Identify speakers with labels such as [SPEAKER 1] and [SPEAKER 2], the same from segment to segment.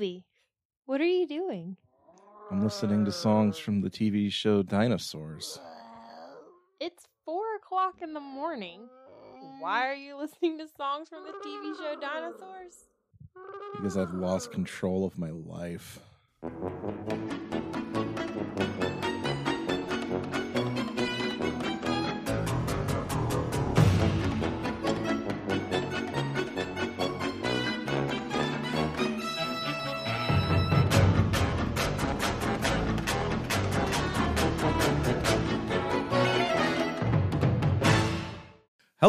[SPEAKER 1] What are you doing?
[SPEAKER 2] I'm listening to songs from the TV show Dinosaurs.
[SPEAKER 1] It's four o'clock in the morning. Why are you listening to songs from the TV show Dinosaurs?
[SPEAKER 2] Because I've lost control of my life.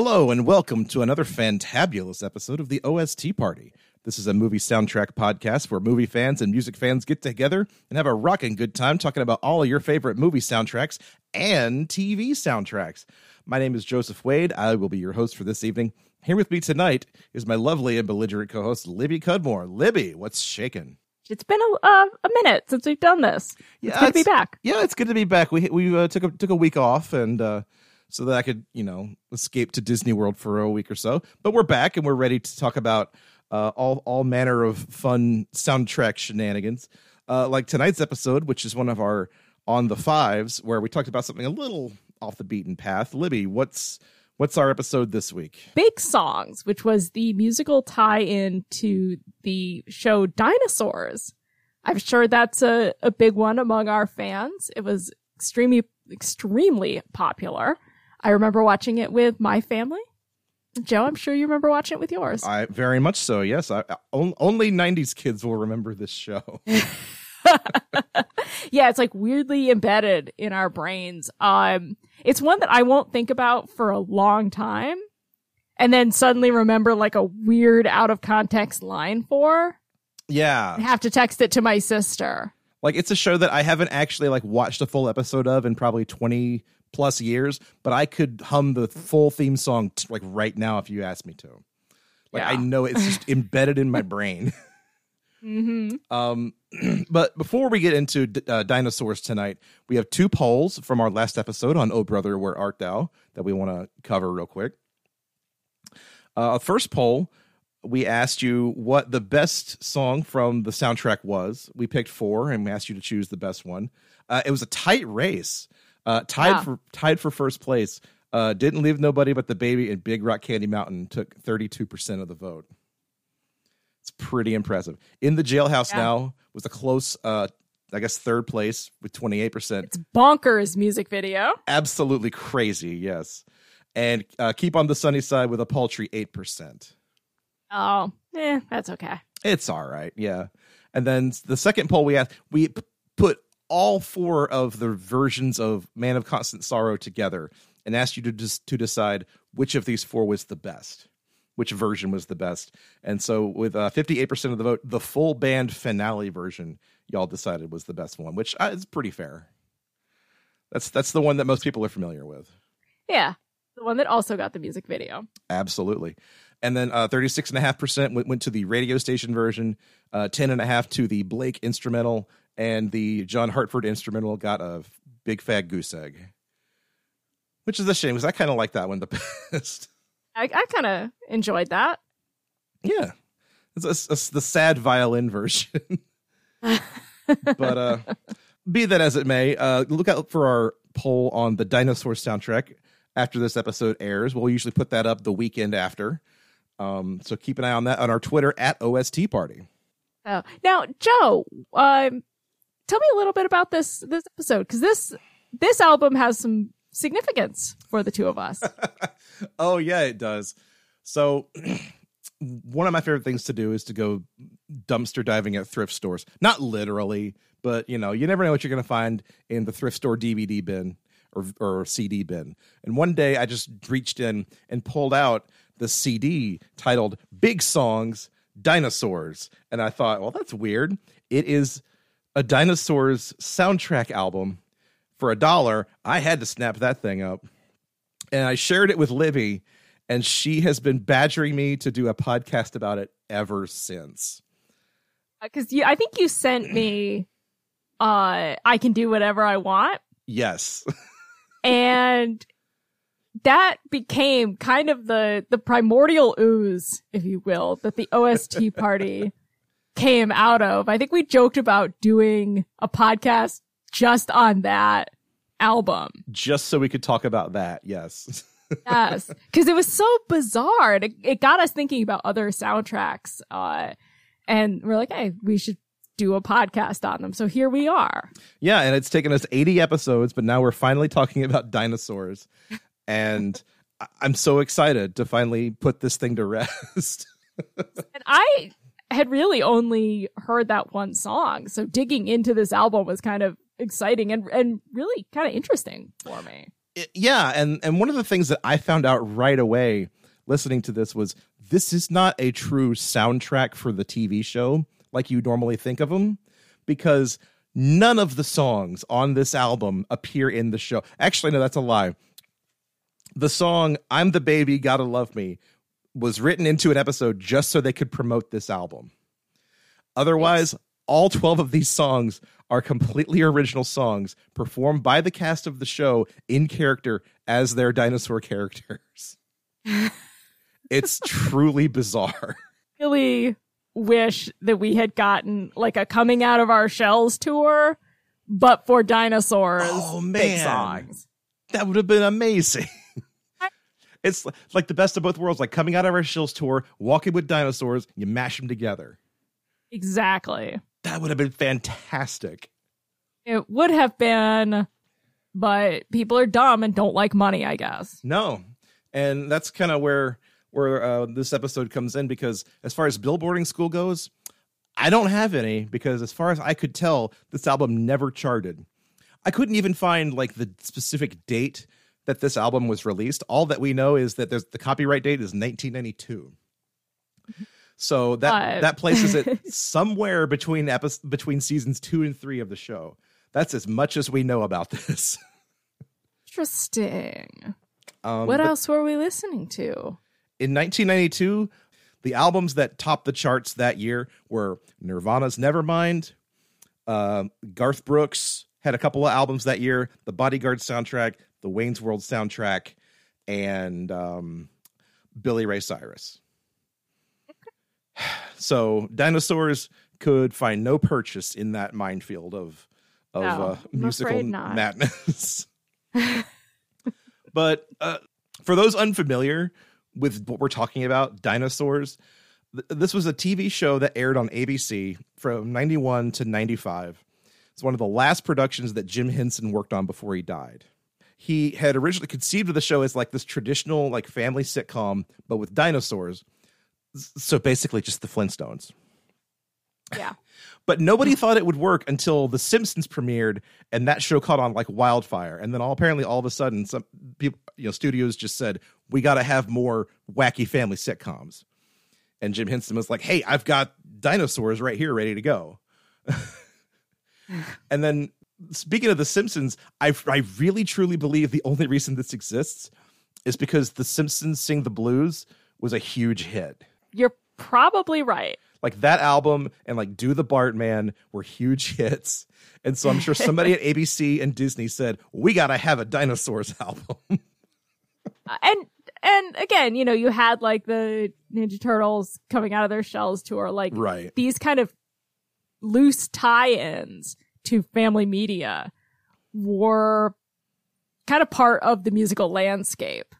[SPEAKER 2] Hello, and welcome to another fantabulous episode of the OST Party. This is a movie soundtrack podcast where movie fans and music fans get together and have a rocking good time talking about all of your favorite movie soundtracks and TV soundtracks. My name is Joseph Wade. I will be your host for this evening. Here with me tonight is my lovely and belligerent co host, Libby Cudmore. Libby, what's shaking?
[SPEAKER 3] It's been a uh, a minute since we've done this.
[SPEAKER 2] Yeah,
[SPEAKER 3] it's good to be back.
[SPEAKER 2] Yeah, it's good to be back. We we uh, took a took a week off and uh, so that I could, you know, escape to Disney World for a week or so. But we're back and we're ready to talk about uh, all all manner of fun soundtrack shenanigans, uh, like tonight's episode, which is one of our on the fives, where we talked about something a little off the beaten path. Libby, what's what's our episode this week?
[SPEAKER 3] Big Songs, which was the musical tie-in to the show Dinosaurs. I'm sure that's a, a big one among our fans. It was extremely extremely popular. I remember watching it with my family. Joe, I'm sure you remember watching it with yours.
[SPEAKER 2] I very much so. Yes, I, on, only '90s kids will remember this show.
[SPEAKER 3] yeah, it's like weirdly embedded in our brains. Um, it's one that I won't think about for a long time, and then suddenly remember like a weird out of context line for.
[SPEAKER 2] Yeah,
[SPEAKER 3] I have to text it to my sister.
[SPEAKER 2] Like it's a show that I haven't actually like watched a full episode of in probably 20 plus years, but I could hum the full theme song t- like right now if you asked me to. Like
[SPEAKER 3] Yeah.
[SPEAKER 2] I know it's just embedded in my brain.
[SPEAKER 3] Mm-hmm.
[SPEAKER 2] Um, but before we get into d- uh, dinosaurs tonight, we have two polls from our last episode on "Oh Brother, Where Art Thou" that we want to cover real quick. Uh, first poll, we asked you what the best song from the soundtrack was. We picked four, and we asked you to choose the best one. Uh, it was a tight race, uh, tied
[SPEAKER 3] Wow.
[SPEAKER 2] for tied for first place. Uh, didn't leave nobody but the baby and Big Rock Candy Mountain took thirty two percent of the vote. It's pretty impressive. In the jailhouse
[SPEAKER 3] Yeah.
[SPEAKER 2] now was a close, uh, I guess, third place with twenty eight percent.
[SPEAKER 3] It's bonkers music video.
[SPEAKER 2] Absolutely crazy, yes. And uh, keep on the sunny side with a paltry eight percent.
[SPEAKER 3] Oh, eh, that's okay.
[SPEAKER 2] It's all right, yeah. And then the second poll we asked, we p- put all four of the versions of Man of Constant Sorrow together and asked you to just to decide which of these four was the best, which version was the best. And so, with uh, fifty-eight percent of the vote, the full band finale version y'all decided was the best one, which uh, is pretty fair. That's that's the one that most people are familiar with.
[SPEAKER 3] Yeah, the one that also got the music video.
[SPEAKER 2] Absolutely. And then uh, 36.5% went, went to the radio station version, uh, 10.5 to the Blake instrumental, and the John Hartford instrumental got a big fat goose egg. Which is a shame because I kind of like that one the best.
[SPEAKER 3] I, I kind of enjoyed that.
[SPEAKER 2] yeah. It's, it's the sad violin version. but uh, be that as it may, uh, look out for our poll on the dinosaur soundtrack after this episode airs. We'll usually put that up the weekend after. Um, so keep an eye on that on our Twitter at OST Party.
[SPEAKER 3] Oh, now, Joe, um, tell me a little bit about this this episode because this this album has some significance for the two of us.
[SPEAKER 2] oh yeah, it does. So one of my favorite things to do is to go dumpster diving at thrift stores. Not literally, but you know, you never know what you're going to find in the thrift store DVD bin or or CD bin. And one day I just reached in and pulled out the CD titled Big Songs Dinosaurs. And I thought, well, that's weird. It is a dinosaurs soundtrack album for a dollar. I had to snap that thing up and I shared it with Libby, and she has been badgering me to do a podcast about it ever since.
[SPEAKER 3] Because you, I think you sent me, uh, I can do whatever I want,
[SPEAKER 2] Yes.
[SPEAKER 3] and that became kind of the the primordial ooze, if you will, that the OST party came out of. I think we joked about doing a podcast just on that album.
[SPEAKER 2] Just so we could talk about that. Yes.
[SPEAKER 3] yes, because it was so bizarre. It, it, got us thinking about other soundtracks, uh, and we're like, hey, we should do a podcast on them. So here we are.
[SPEAKER 2] Yeah, and it's taken us 80 episodes, but now we're finally talking about dinosaurs. And I'm so excited to finally put this thing to rest.
[SPEAKER 3] and I had really only heard that one song. So digging into this album was kind of exciting and and really kind of interesting for me.
[SPEAKER 2] Yeah, and and one of the things that I found out right away listening to this was this is not a true soundtrack for the TV show like you normally think of them because none of the songs on this album appear in the show. Actually, no, that's a lie. The song I'm the Baby, Gotta Love Me was written into an episode just so they could promote this album. Otherwise, all 12 of these songs are completely original songs performed by the cast of the show in character as their dinosaur characters. it's truly bizarre.
[SPEAKER 3] Really wish that we had gotten like a coming out of our shells tour, but for dinosaurs.
[SPEAKER 2] Oh man, that would have been amazing. It's like the best of both worlds, like coming out of our shells tour, walking with dinosaurs, you mash them together.
[SPEAKER 3] Exactly.
[SPEAKER 2] That would have been fantastic.
[SPEAKER 3] It would have been, but people are dumb and don't like money, I guess.
[SPEAKER 2] No. And that's kind of where where uh, this episode comes in because as far as billboarding school goes, I don't have any because as far as I could tell, this album never charted. I couldn't even find like the specific date that this album was released. All that we know is that there's the copyright date is 1992. So that uh, that places it somewhere between epi- between seasons 2 and 3 of the show. That's as much as we know about this.
[SPEAKER 3] Interesting. Um, what else were we listening to?
[SPEAKER 2] in 1992, the albums that topped the charts that year were Nirvana's Nevermind, uh, Garth Brooks had a couple of albums that year, the Bodyguard soundtrack, the Wayne's World soundtrack, and um, Billy Ray Cyrus. So dinosaurs could find no purchase in that minefield of of no, uh, musical madness. but uh, for those unfamiliar, with what we're talking about, dinosaurs. This was a TV show that aired on ABC from 91 to 95. It's one of the last productions that Jim Henson worked on before he died. He had originally conceived of the show as like this traditional like family sitcom but with dinosaurs. So basically just the Flintstones.
[SPEAKER 3] Yeah.
[SPEAKER 2] but nobody thought it would work until The Simpsons premiered and that show caught on like wildfire. And then all apparently all of a sudden some people you know studios just said we got to have more wacky family sitcoms. And Jim Henson was like, "Hey, I've got dinosaurs right here ready to go." and then speaking of the Simpsons, I I really truly believe the only reason this exists is because the Simpsons Sing the Blues was a huge hit.
[SPEAKER 3] You're probably right.
[SPEAKER 2] Like that album and like Do the Bartman were huge hits. And so I'm sure somebody at ABC and Disney said, "We got to have a dinosaurs album."
[SPEAKER 3] Uh, and and again, you know, you had like the Ninja Turtles coming out of their shells tour, like
[SPEAKER 2] right.
[SPEAKER 3] these kind of loose tie-ins to family media were kind of part of the musical landscape.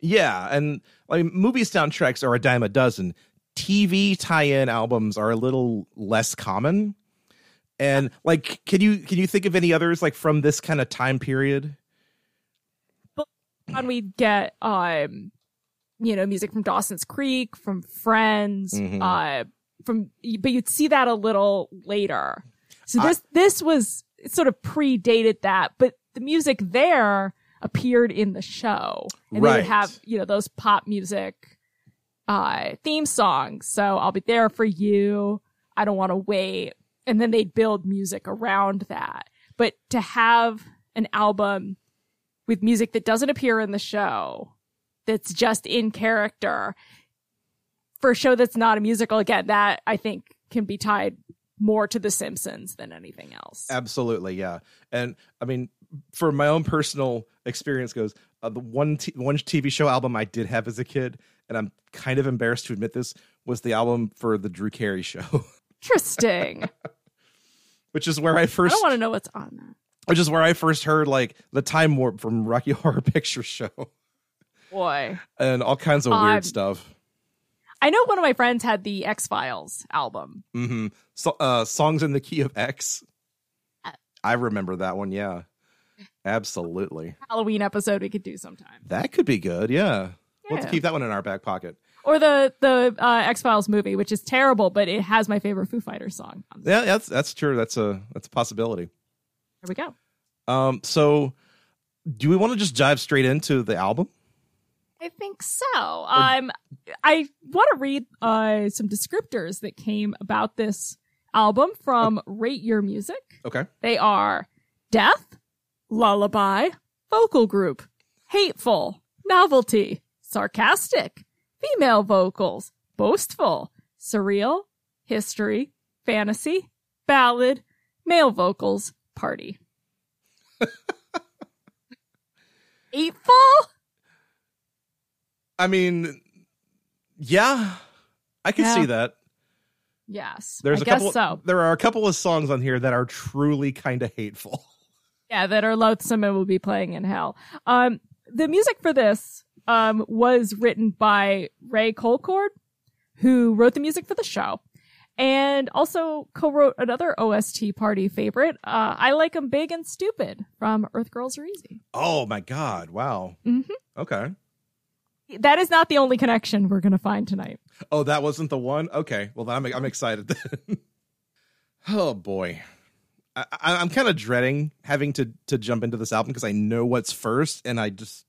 [SPEAKER 2] Yeah, and like movie soundtracks are a dime a dozen. TV tie-in albums are a little less common. And like can you can you think of any others like from this kind of time period?
[SPEAKER 3] when we get um you know music from Dawson's Creek, from Friends, mm-hmm. uh from but you'd see that a little later. So this I, this was sort of predated that, but the music there appeared in the show. And right. they would have, you know, those pop music uh theme songs. So I'll be there for you. I don't want to wait. And then they'd build music around that. But to have an album with music that doesn't appear in the show, that's just in character for a show that's not a musical. Again, that I think can be tied more to The Simpsons than anything else.
[SPEAKER 2] Absolutely, yeah. And I mean, for my own personal experience goes, uh, the one t- one TV show album I did have as a kid, and I'm kind of embarrassed to admit this, was the album for the Drew Carey show.
[SPEAKER 3] Interesting.
[SPEAKER 2] which is where I
[SPEAKER 3] I
[SPEAKER 2] first
[SPEAKER 3] don't want to know what's on that.
[SPEAKER 2] which is where I first heard like the time warp from Rocky Horror Picture Show
[SPEAKER 3] Boy.
[SPEAKER 2] and all kinds of weird stuff.
[SPEAKER 3] I know one of my friends had the X Files album.
[SPEAKER 2] Mm-hmm. So, uh, songs in the key of X.
[SPEAKER 3] Uh,
[SPEAKER 2] remember that one. Yeah, absolutely.
[SPEAKER 3] Halloween episode we could do sometime.
[SPEAKER 2] That could be good. Yeah, we'll have to keep that one in our back pocket.
[SPEAKER 3] Or the the uh, X Files movie, which is terrible, but it has my favorite Foo Fighters song. There
[SPEAKER 2] Yeah, that's that's true. That's a that's a possibility.
[SPEAKER 3] Here we go.
[SPEAKER 2] Um, so do we want to just dive straight into the album?
[SPEAKER 3] I think so. Um, I want to read uh, some descriptors that came about this album from Rate Your Music.
[SPEAKER 2] Okay.
[SPEAKER 3] They are death, lullaby, vocal group, hateful, novelty, sarcastic, female vocals, boastful, surreal, history, fantasy, ballad, male vocals, party. hateful?
[SPEAKER 2] I mean, yeah, I can
[SPEAKER 3] Yeah.
[SPEAKER 2] see that.
[SPEAKER 3] Yes.
[SPEAKER 2] There's
[SPEAKER 3] I
[SPEAKER 2] a
[SPEAKER 3] guess
[SPEAKER 2] couple.
[SPEAKER 3] so.
[SPEAKER 2] There are a couple of songs on here that are truly kind of hateful.
[SPEAKER 3] Yeah, that are loathsome and will be playing in hell. Um, the music for this um, was written by Ray Colcord, who wrote the music for the show, and also co-wrote another OST party favorite. Uh, I like 'em big and stupid from Earth Girls Are Easy.
[SPEAKER 2] Oh my god! Wow.
[SPEAKER 3] Mhm.
[SPEAKER 2] Okay.
[SPEAKER 3] That is not the only connection we're gonna find tonight.
[SPEAKER 2] Oh, that wasn't the one. Okay. Well, I'm I'm excited. Then. oh boy, I, I, I'm kind of dreading having to to jump into this album because I know what's first, and I just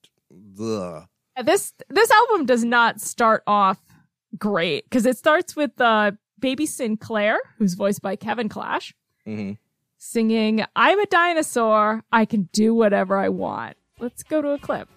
[SPEAKER 2] ugh.
[SPEAKER 3] Uh, This this album does not start off great because it starts with uh, Baby Sinclair, who's voiced by Kevin Clash.
[SPEAKER 2] Mhm.
[SPEAKER 3] singing I'm a dinosaur, I can do whatever I want. Let's go to a clip.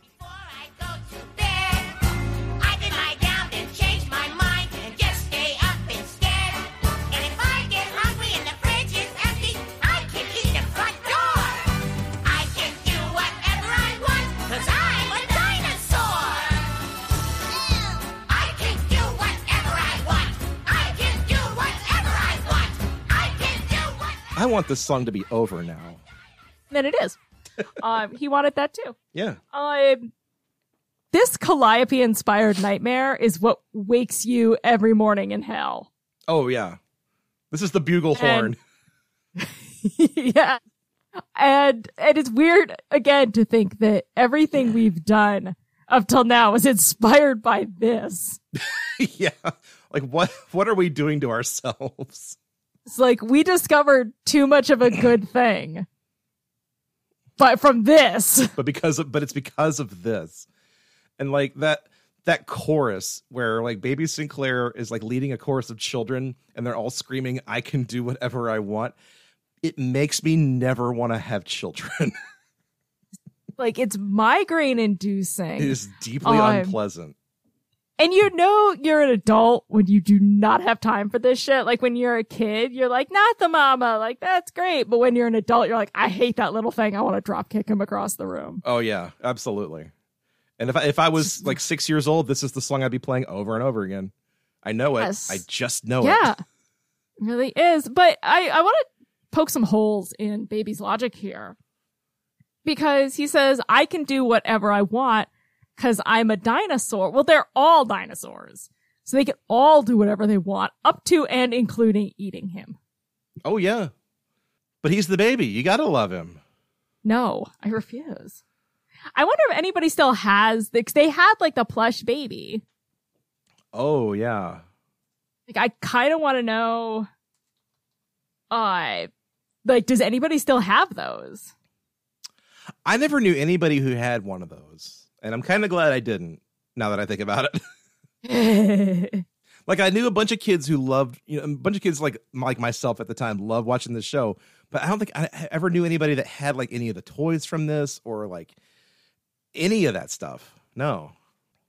[SPEAKER 4] I want
[SPEAKER 2] this song to be over now.
[SPEAKER 3] Then it is. um, he wanted that too.
[SPEAKER 2] Yeah.
[SPEAKER 3] Um, this Calliope inspired nightmare is what wakes you every morning in hell.
[SPEAKER 2] Oh yeah. This is the bugle
[SPEAKER 3] And-
[SPEAKER 2] horn.
[SPEAKER 3] yeah. And and it's weird again to think that everything we've done up till now was inspired by this.
[SPEAKER 2] yeah. Like what? What are we doing to ourselves?
[SPEAKER 3] It's like we discovered too much of a good thing. But from this,
[SPEAKER 2] but because of, but it's because of this and like that that chorus where like baby sinclair is like leading a chorus of children and they're all screaming i can do whatever i want it makes me never want to have children
[SPEAKER 3] like it's migraine inducing.
[SPEAKER 2] it is deeply
[SPEAKER 3] I'm-
[SPEAKER 2] unpleasant
[SPEAKER 3] And you know you're an adult when you do not have time for this shit. Like when you're a kid, you're like, not the mama. Like that's great. But when you're an adult, you're like, I hate that little thing. I want to drop kick him across the room.
[SPEAKER 2] oh yeah absolutely and if I, if I was like six years old this is the song i'd be playing over and over again i know it
[SPEAKER 3] Yes.
[SPEAKER 2] i just know
[SPEAKER 3] yeah,
[SPEAKER 2] it
[SPEAKER 3] Yeah, really is. But I, I want to poke some holes in baby's logic here because he says, I can do whatever I want because I'm a dinosaur. Well, they're all dinosaurs. So they can all do whatever they want up to and including eating him.
[SPEAKER 2] oh yeah but he's the baby you gotta love him
[SPEAKER 3] No, I refuse. I wonder if anybody still has because they had like the plush baby.
[SPEAKER 2] oh yeah
[SPEAKER 3] Like I kind of want to know, uh, like does anybody still have those?
[SPEAKER 2] I never knew anybody who had one of those, and I'm kind of glad I didn't. Now that I think about it, like I knew a bunch of kids who loved, you know, a bunch of kids like like myself at the time loved watching this show, but I don't think I ever knew anybody that had like any of the toys from this or like any of that stuff. No.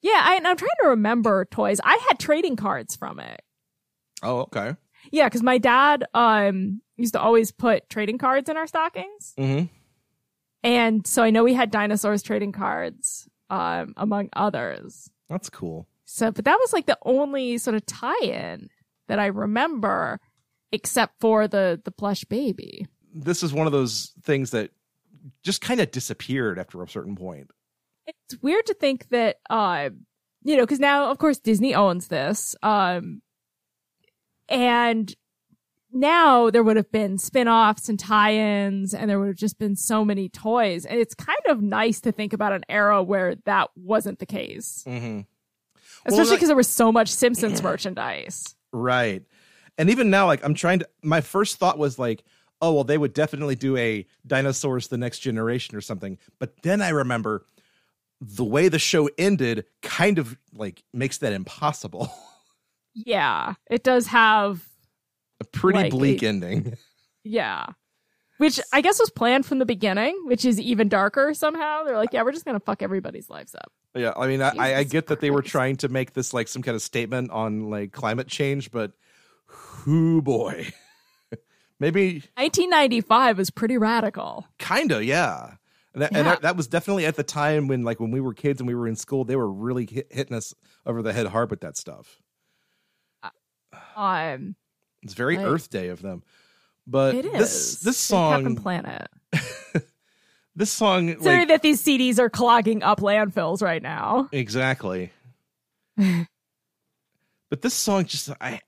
[SPEAKER 3] yeah, I, and I'm trying to remember toys. I had trading cards from it.
[SPEAKER 2] Oh, okay.
[SPEAKER 3] Yeah, because my dad um used to always put trading cards in our stockings,
[SPEAKER 2] Mm-hmm.
[SPEAKER 3] and so I know we had dinosaurs trading cards, um, among others.
[SPEAKER 2] That's cool.
[SPEAKER 3] So, but that was like the only sort of tie-in that I remember. except for the the plush baby.
[SPEAKER 2] This is one of those things that just kind of disappeared after a certain point.
[SPEAKER 3] It's weird to think that, uh, you know, because now, of course, Disney owns this, um, and now there would have been spin-offs and tie-ins and there would have just been so many toys and it's kind of nice to think about an era where that wasn't the case
[SPEAKER 2] Mm-hmm.
[SPEAKER 3] especially because there was so much simpsons merchandise
[SPEAKER 2] Right. And even now, like I'm trying to my first thought was like, oh well, they would definitely do a dinosaurs the next generation or something. But then I remember the way the show ended kind of like makes that impossible.
[SPEAKER 3] yeah it does have
[SPEAKER 2] a pretty
[SPEAKER 3] Like,
[SPEAKER 2] bleak
[SPEAKER 3] it-
[SPEAKER 2] ending.
[SPEAKER 3] yeah. Which i guess was planned from the beginning which is even darker somehow. They're like yeah we're just gonna fuck everybody's lives up.
[SPEAKER 2] Yeah, I mean, I, I get that they were trying to make this like some kind of statement on like climate change, but whoo boy, maybe
[SPEAKER 3] 1995 was pretty radical.
[SPEAKER 2] Kind of yeah. And, that, and that, that was definitely at the time when like when we were kids and we were in school, they were really hit, hitting us over the head hard with that stuff.
[SPEAKER 3] um
[SPEAKER 2] It's very
[SPEAKER 3] Right.
[SPEAKER 2] Earth Day of them. But
[SPEAKER 3] it is
[SPEAKER 2] this this
[SPEAKER 3] Big Captain
[SPEAKER 2] song
[SPEAKER 3] planet
[SPEAKER 2] this song
[SPEAKER 3] Sorry
[SPEAKER 2] like
[SPEAKER 3] that these CDs are clogging up landfills right now.
[SPEAKER 2] exactly. but this song just I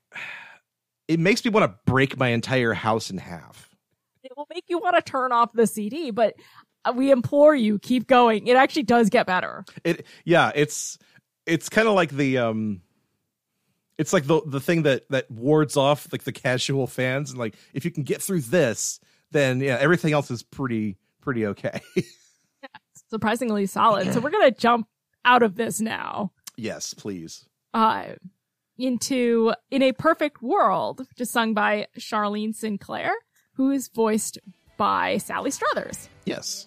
[SPEAKER 2] it makes me want to break my entire house in half.
[SPEAKER 3] It will make you want to turn off the CD, but uh, we implore you, keep going. It actually does get better.
[SPEAKER 2] It yeah, it's it's kind of like the um it's like the the thing that that wards off like the casual fans and like if you can get through this, then yeah, everything else is pretty pretty okay.
[SPEAKER 3] Surprisingly solid. So we're going to jump out of this now
[SPEAKER 2] yes, please.
[SPEAKER 3] uh, into In a Perfect World, just sung by Charlene Sinclair, who is voiced by Sally Struthers.
[SPEAKER 2] Yes.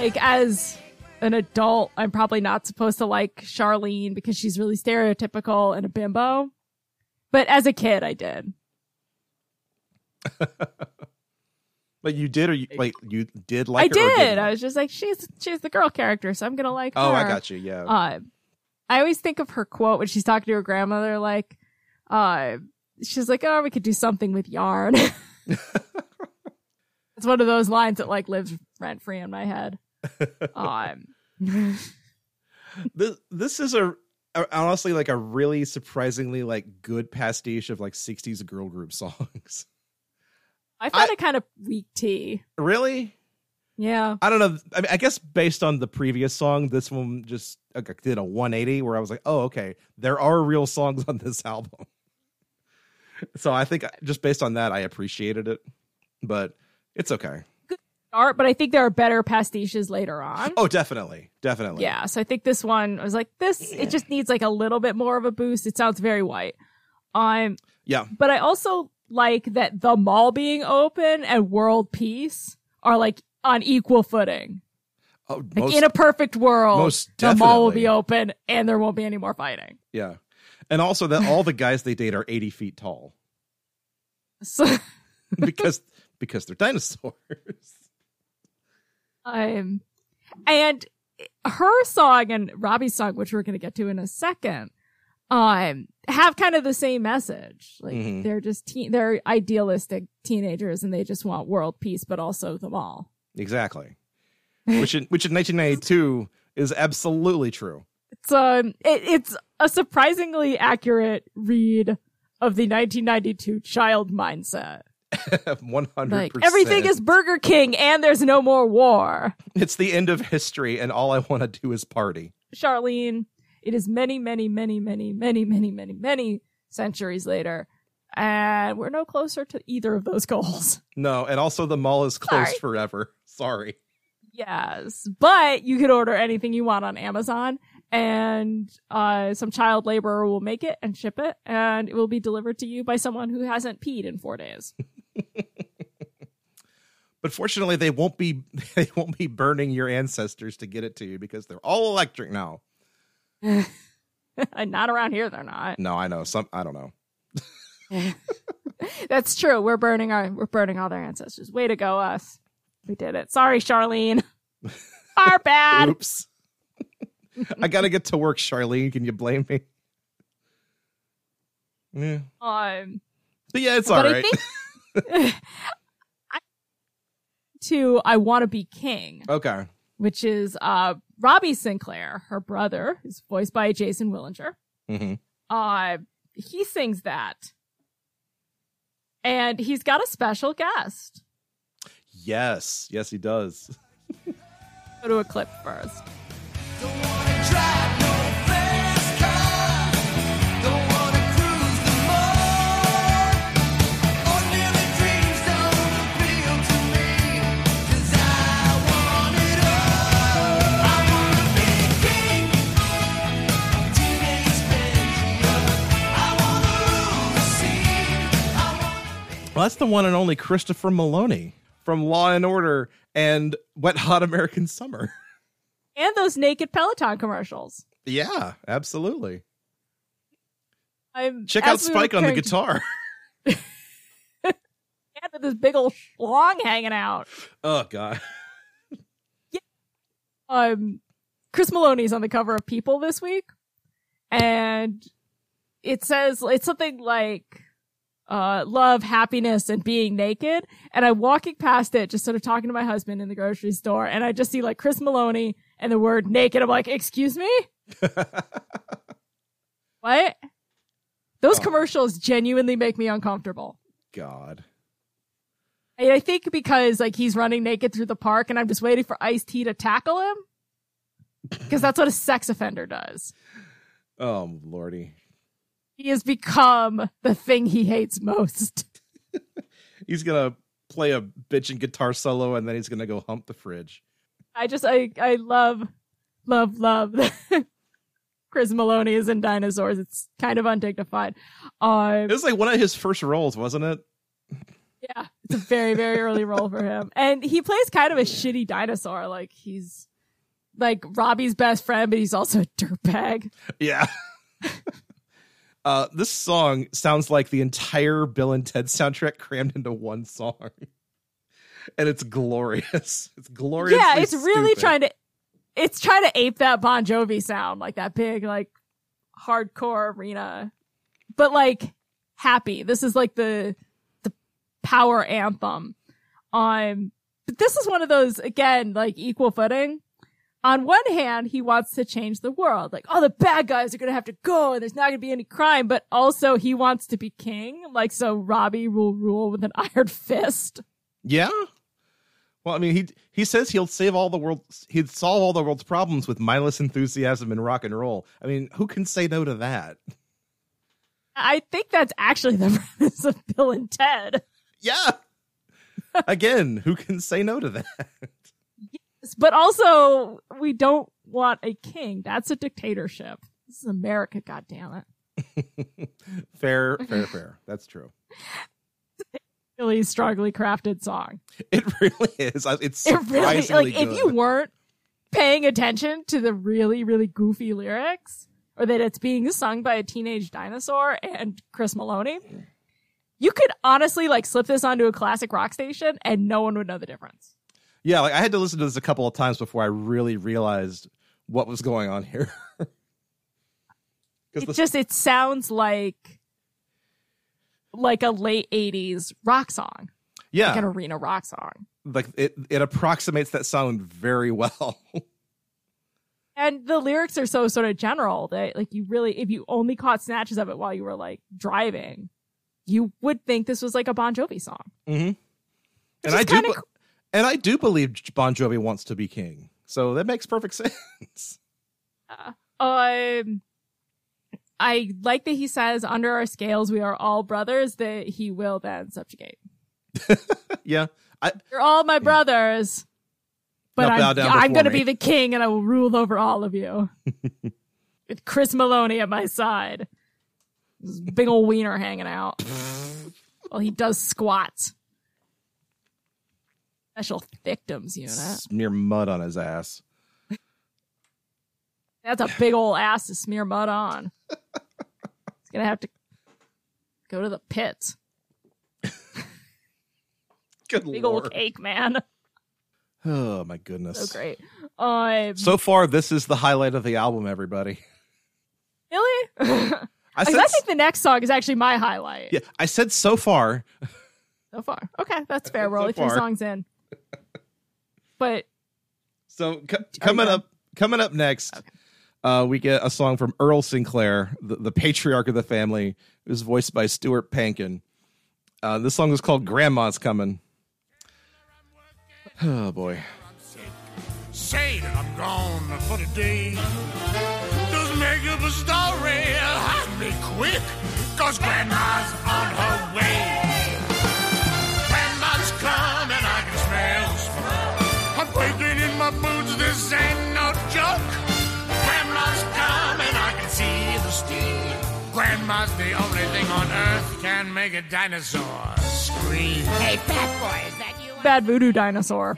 [SPEAKER 3] Like as an adult, I'm probably not supposed to like Charlene because she's really stereotypical and a bimbo. But as a kid, I did.
[SPEAKER 2] But you did or you like you did like
[SPEAKER 3] I
[SPEAKER 2] her
[SPEAKER 3] did. I was just like, she's she's the girl character, so I'm gonna like her.
[SPEAKER 2] Oh, I got you. Yeah.
[SPEAKER 3] Uh, I always think of her quote when she's talking to her grandmother, like, uh, she's like, "Oh, we could do something with yarn." it's one of those lines that like lives rent free in my head. Um,
[SPEAKER 2] this this is a, a honestly like a really surprisingly like good pastiche of like 60s girl group songs.
[SPEAKER 3] I found
[SPEAKER 2] I-
[SPEAKER 3] it kind of weak tea.
[SPEAKER 2] really?
[SPEAKER 3] Yeah.
[SPEAKER 2] I don't know. I mean, I guess based on the previous song, this one just did a 180 where I was like, "Oh, okay, there are real songs on this album." So I think just based on that, I appreciated it, but it's okay.
[SPEAKER 3] art, but I think there are better pastiches later on.
[SPEAKER 2] Oh, definitely, definitely.
[SPEAKER 3] Yeah, so I think this one I was like, this it just needs like a little bit more of a boost. It sounds very white. Um,
[SPEAKER 2] yeah.
[SPEAKER 3] but I also like that the mall being open and world peace are like on equal footing.
[SPEAKER 2] Oh,
[SPEAKER 3] Like
[SPEAKER 2] most,
[SPEAKER 3] in a perfect world,
[SPEAKER 2] most
[SPEAKER 3] the mall will be open and there won't be any more fighting.
[SPEAKER 2] yeah, and also that all the guys they date are 80 feet tall
[SPEAKER 3] So,
[SPEAKER 2] because because they're dinosaurs.
[SPEAKER 3] um, and her song and Robbie's song, which we're going to get to in a second, um, have kind of the same message. Like
[SPEAKER 2] Mhm.
[SPEAKER 3] they're just teen, they're idealistic teenagers and they just want world peace, but also the mall.
[SPEAKER 2] Exactly. Which in which in 1992 is absolutely true.
[SPEAKER 3] It's um, it, it's a surprisingly accurate read of the 1992 child mindset.
[SPEAKER 2] 100%.
[SPEAKER 3] Like everything is Burger King and there's no more war.
[SPEAKER 2] It's the end of history and all I want to do is party.
[SPEAKER 3] Charlene, it is many, many, many, many, many, many, many, many centuries later. And we're no closer to either of those goals.
[SPEAKER 2] No, and also the mall is closed
[SPEAKER 3] Sorry.
[SPEAKER 2] forever. Sorry.
[SPEAKER 3] Yes. But you can order anything you want on Amazon and uh, some child laborer will make it and ship it and it will be delivered to you by someone who hasn't peed in four days.
[SPEAKER 2] But fortunately, they won't be they won't be burning your ancestors to get it to you because they're all electric now.
[SPEAKER 3] not around here, they're not.
[SPEAKER 2] No, I know some. I don't know.
[SPEAKER 3] That's true. We're burning our we're burning all their ancestors. Way to go, us. We did it. Sorry, Charlene. Our bad.
[SPEAKER 2] Oops. I gotta get to work, Charlene. Can you blame me? Yeah,
[SPEAKER 3] Um,
[SPEAKER 2] but yeah, it's
[SPEAKER 3] but
[SPEAKER 2] all
[SPEAKER 3] I think I, to I Want to Be King,
[SPEAKER 2] okay.
[SPEAKER 3] which is uh Robbie Sinclair, her brother, who's voiced by Jason Willinger.
[SPEAKER 2] hmm
[SPEAKER 3] Uh, he sings that, and he's got a special guest.
[SPEAKER 2] Yes, yes, he does.
[SPEAKER 3] Go to a clip first.
[SPEAKER 2] Well, that's the one and only Christopher Meloni from Law and Order and Wet Hot American Summer.
[SPEAKER 3] And those naked Peloton commercials.
[SPEAKER 2] yeah, absolutely.
[SPEAKER 3] I'm,
[SPEAKER 2] Check out
[SPEAKER 3] we
[SPEAKER 2] Spike on the guitar.
[SPEAKER 3] and with this big old schlong hanging out.
[SPEAKER 2] Oh god. yeah.
[SPEAKER 3] Um Chris Meloni's on the cover of People this week, and it says it's something like uh, love, happiness, and being naked. And I'm walking past it, just sort of talking to my husband in the grocery store, and I just see like Chris Meloni and the word naked. I'm like, excuse me, what? Those
[SPEAKER 2] Oh.
[SPEAKER 3] commercials genuinely make me uncomfortable.
[SPEAKER 2] God.
[SPEAKER 3] And I think because like he's running naked through the park and I'm just waiting for Ice T to tackle him. Because that's what a sex offender does.
[SPEAKER 2] Oh lordy.
[SPEAKER 3] He has become the thing he hates most.
[SPEAKER 2] He's gonna play a bitchin' guitar solo and then he's gonna go hump the fridge.
[SPEAKER 3] I just I I love love love Chris Meloni is in dinosaurs. It's kind of undignified. Uh,
[SPEAKER 2] It was like one of his first roles, wasn't it?
[SPEAKER 3] yeah, it's a very very early role for him, and he plays kind of a shitty dinosaur. Like he's like Robbie's best friend, but he's also a dirtbag.
[SPEAKER 2] Yeah. uh, this song sounds like the entire Bill and Ted soundtrack crammed into one song. And it's glorious. It's glorious.
[SPEAKER 3] yeah, it's really trying to it's trying to ape that Bon Jovi sound, like that big, like hardcore arena. But like happy. This is like the the power anthem. Um but this is one of those again, like equal footing. On one hand, he wants to change the world. Like, oh, the bad guys are gonna have to go and there's not gonna be any crime, but also he wants to be king. Like, so Robbie will rule with an iron fist.
[SPEAKER 2] Yeah. Well, I mean, he he says he'll save all the world, he'd solve all the world's problems with mindless enthusiasm and rock and roll. I mean, who can say no to that?
[SPEAKER 3] I think that's actually the premise of Bill and Ted.
[SPEAKER 2] Yeah. Again, who can say no to that?
[SPEAKER 3] Yes, but also, we don't want a king. That's a dictatorship. This is America, goddammit.
[SPEAKER 2] fair, fair, fair. That's true.
[SPEAKER 3] Really strongly crafted song.
[SPEAKER 2] It really is. It's
[SPEAKER 3] It really,
[SPEAKER 2] surprisingly
[SPEAKER 3] like, if you weren't paying attention to the really, really goofy lyrics, or that it's being sung by a teenage dinosaur and Chris Meloni, you could honestly, like, slip this onto a classic rock station and no one would know the difference.
[SPEAKER 2] Yeah, like I had to listen to this a couple of times before I really realized what was going on here.
[SPEAKER 3] it
[SPEAKER 2] Because
[SPEAKER 3] just it sounds like like a late 80s rock song
[SPEAKER 2] yeah,
[SPEAKER 3] like an arena rock song
[SPEAKER 2] like it it approximates that sound very well.
[SPEAKER 3] and the lyrics are so sort of general that like you really if you only caught snatches of it while you were like driving you would think this was like a bon jovi song
[SPEAKER 2] mm-hmm. And I do, be- and I do believe Bon Jovi wants to be king, so that makes perfect sense.
[SPEAKER 3] um i like that he says under our scales we are all brothers that he will then subjugate
[SPEAKER 2] yeah, I
[SPEAKER 3] you're all my brothers but
[SPEAKER 2] Now
[SPEAKER 3] I'm, I'm gonna be the king and I will rule over all of you. With Chris Meloni at my side. This big old wiener hanging out. well, he does squats. Special victims unit.
[SPEAKER 2] Smear mud on his ass.
[SPEAKER 3] That's a big old ass to smear mud on. He's gonna have to go to the pits.
[SPEAKER 2] Good
[SPEAKER 3] Big
[SPEAKER 2] lord.
[SPEAKER 3] old cake, man.
[SPEAKER 2] Oh my goodness.
[SPEAKER 3] So great. Um,
[SPEAKER 2] So far, this is the highlight of the album, everybody.
[SPEAKER 3] really?
[SPEAKER 2] I said,
[SPEAKER 3] I think the next song is actually my highlight
[SPEAKER 2] yeah, I said so far.
[SPEAKER 3] so far. Okay, that's fair. We're
[SPEAKER 2] So
[SPEAKER 3] three songs in, but
[SPEAKER 2] So co- coming up, coming up next, uh, we get a song from Earl Sinclair, the, the patriarch of the family, who's voiced by Stuart Pankin. Uh, this song is called "Grandma's Coming." Oh boy.
[SPEAKER 5] Say that I'm gone for the day. Just make up a story, hide me quick, cause Grandma's on her way. Grandma's coming, I can smell the smoke. I'm quaking in my boots, this ain't Grandma's the only thing on earth can make a dinosaur scream.
[SPEAKER 4] Hey, fat boy, is that you?
[SPEAKER 3] bad voodoo dinosaur.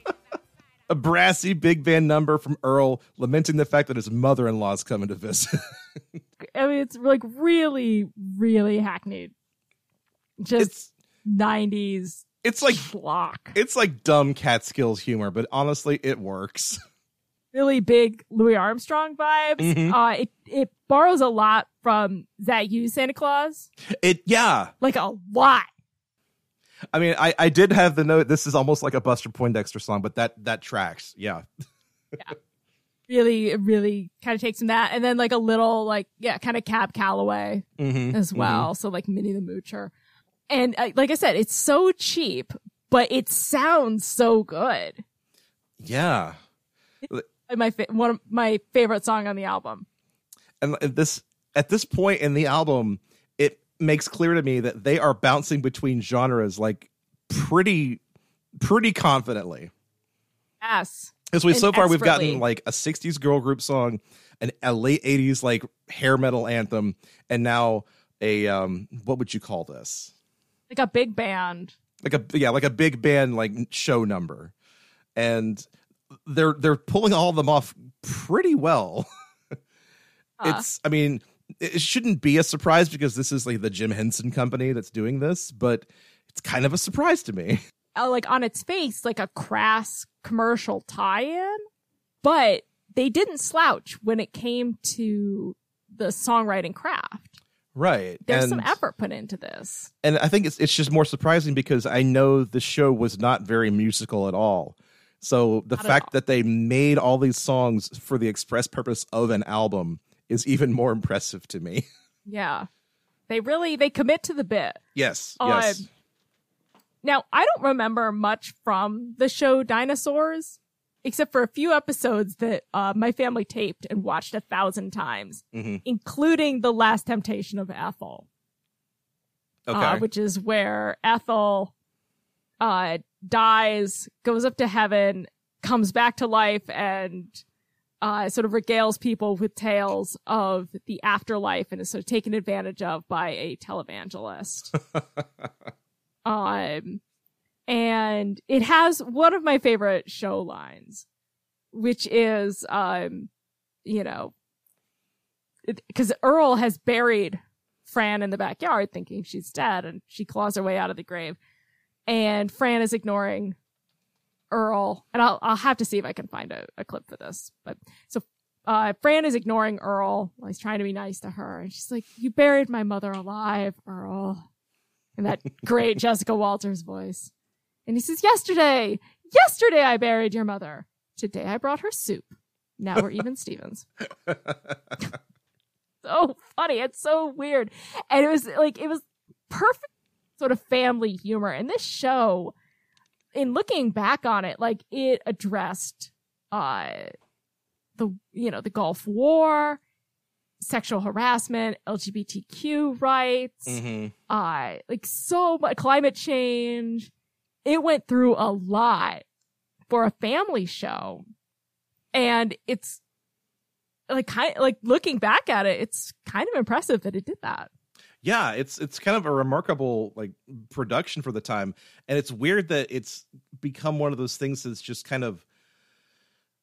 [SPEAKER 2] A brassy big band number from Earl lamenting the fact that his mother-in-law is coming to visit.
[SPEAKER 3] I mean, it's like really, really hackneyed. Just
[SPEAKER 2] it's
[SPEAKER 3] nineties
[SPEAKER 2] it's like
[SPEAKER 3] schlock.
[SPEAKER 2] it's like dumb Catskills humor, but honestly, it works.
[SPEAKER 3] really big Louis Armstrong vibes.
[SPEAKER 2] Mhm.
[SPEAKER 3] Uh, it it borrows a lot from that you Santa Claus,
[SPEAKER 2] It yeah.
[SPEAKER 3] like a lot.
[SPEAKER 2] I mean, I, I did have the note. This is almost like a Buster Poindexter song, but that that tracks. Yeah,
[SPEAKER 3] yeah. Really, really kind of takes from that, and then like a little like yeah, kind of Cab Calloway
[SPEAKER 2] mm-hmm.
[SPEAKER 3] as well. So like Minnie the Moocher, and uh, like I said, it's so cheap, but it sounds so good.
[SPEAKER 2] Yeah,
[SPEAKER 3] My fa- one of my favorite song on the album.
[SPEAKER 2] and this at this point in the album, it makes clear to me that they are bouncing between genres like pretty pretty confidently.
[SPEAKER 3] Yes,
[SPEAKER 2] As we
[SPEAKER 3] And
[SPEAKER 2] so far we've gotten like a '60s girl group song, an, a late '80s like hair metal anthem, and now a um what would you call this?
[SPEAKER 3] like a big band.
[SPEAKER 2] like a yeah like a big band like show number and they're they're pulling all of them off pretty well.
[SPEAKER 3] Uh,
[SPEAKER 2] it's i mean it shouldn't be a surprise because this is like the jim henson company that's doing this but it's kind of a surprise to me.
[SPEAKER 3] Uh, like on its face like a crass commercial tie-in but they didn't slouch when it came to the songwriting craft.
[SPEAKER 2] Right
[SPEAKER 3] there's
[SPEAKER 2] and,
[SPEAKER 3] some effort put into this.
[SPEAKER 2] And i think it's it's just more surprising because i know the show was not very musical at all so the
[SPEAKER 3] Not
[SPEAKER 2] fact that they made all these songs for the express purpose of an album is even more impressive to me
[SPEAKER 3] yeah they really they commit to the bit
[SPEAKER 2] Yes.
[SPEAKER 3] Um,
[SPEAKER 2] Yes.
[SPEAKER 3] now i don't remember much from the show dinosaurs except for a few episodes that uh, my family taped and watched a thousand times
[SPEAKER 2] Mhm.
[SPEAKER 3] including the last temptation of ethel
[SPEAKER 2] Okay.
[SPEAKER 3] uh, which is where Ethel uh, dies, goes up to heaven, comes back to life, and uh, sort of regales people with tales of the afterlife and is sort of taken advantage of by a televangelist. um, and it has one of my favorite show lines, which is, um, you know, because Earl has buried Fran in the backyard thinking she's dead and she claws her way out of the grave. And Fran is ignoring Earl. And I'll, I'll have to see if I can find a, a clip for this. But so, uh, Fran is ignoring Earl while he's trying to be nice to her. And she's like, You buried my mother alive, Earl. In that great Jessica Walters voice. And he says, Yesterday, yesterday I buried your mother. Today I brought her soup. Now we're even Stevens so funny. It's so weird. And it was like, it was perfect sort of family humor. And this show, in looking back on it, like it addressed, uh, the, you know, the Gulf War, sexual harassment, LGBTQ rights,
[SPEAKER 2] Mhm.
[SPEAKER 3] uh, like so much climate change. It went through a lot for a family show. And it's like kind like looking back at it, it's kind of impressive that it did that.
[SPEAKER 2] Yeah it's it's kind of a remarkable like production for the time and it's weird that it's become one of those things that's just kind of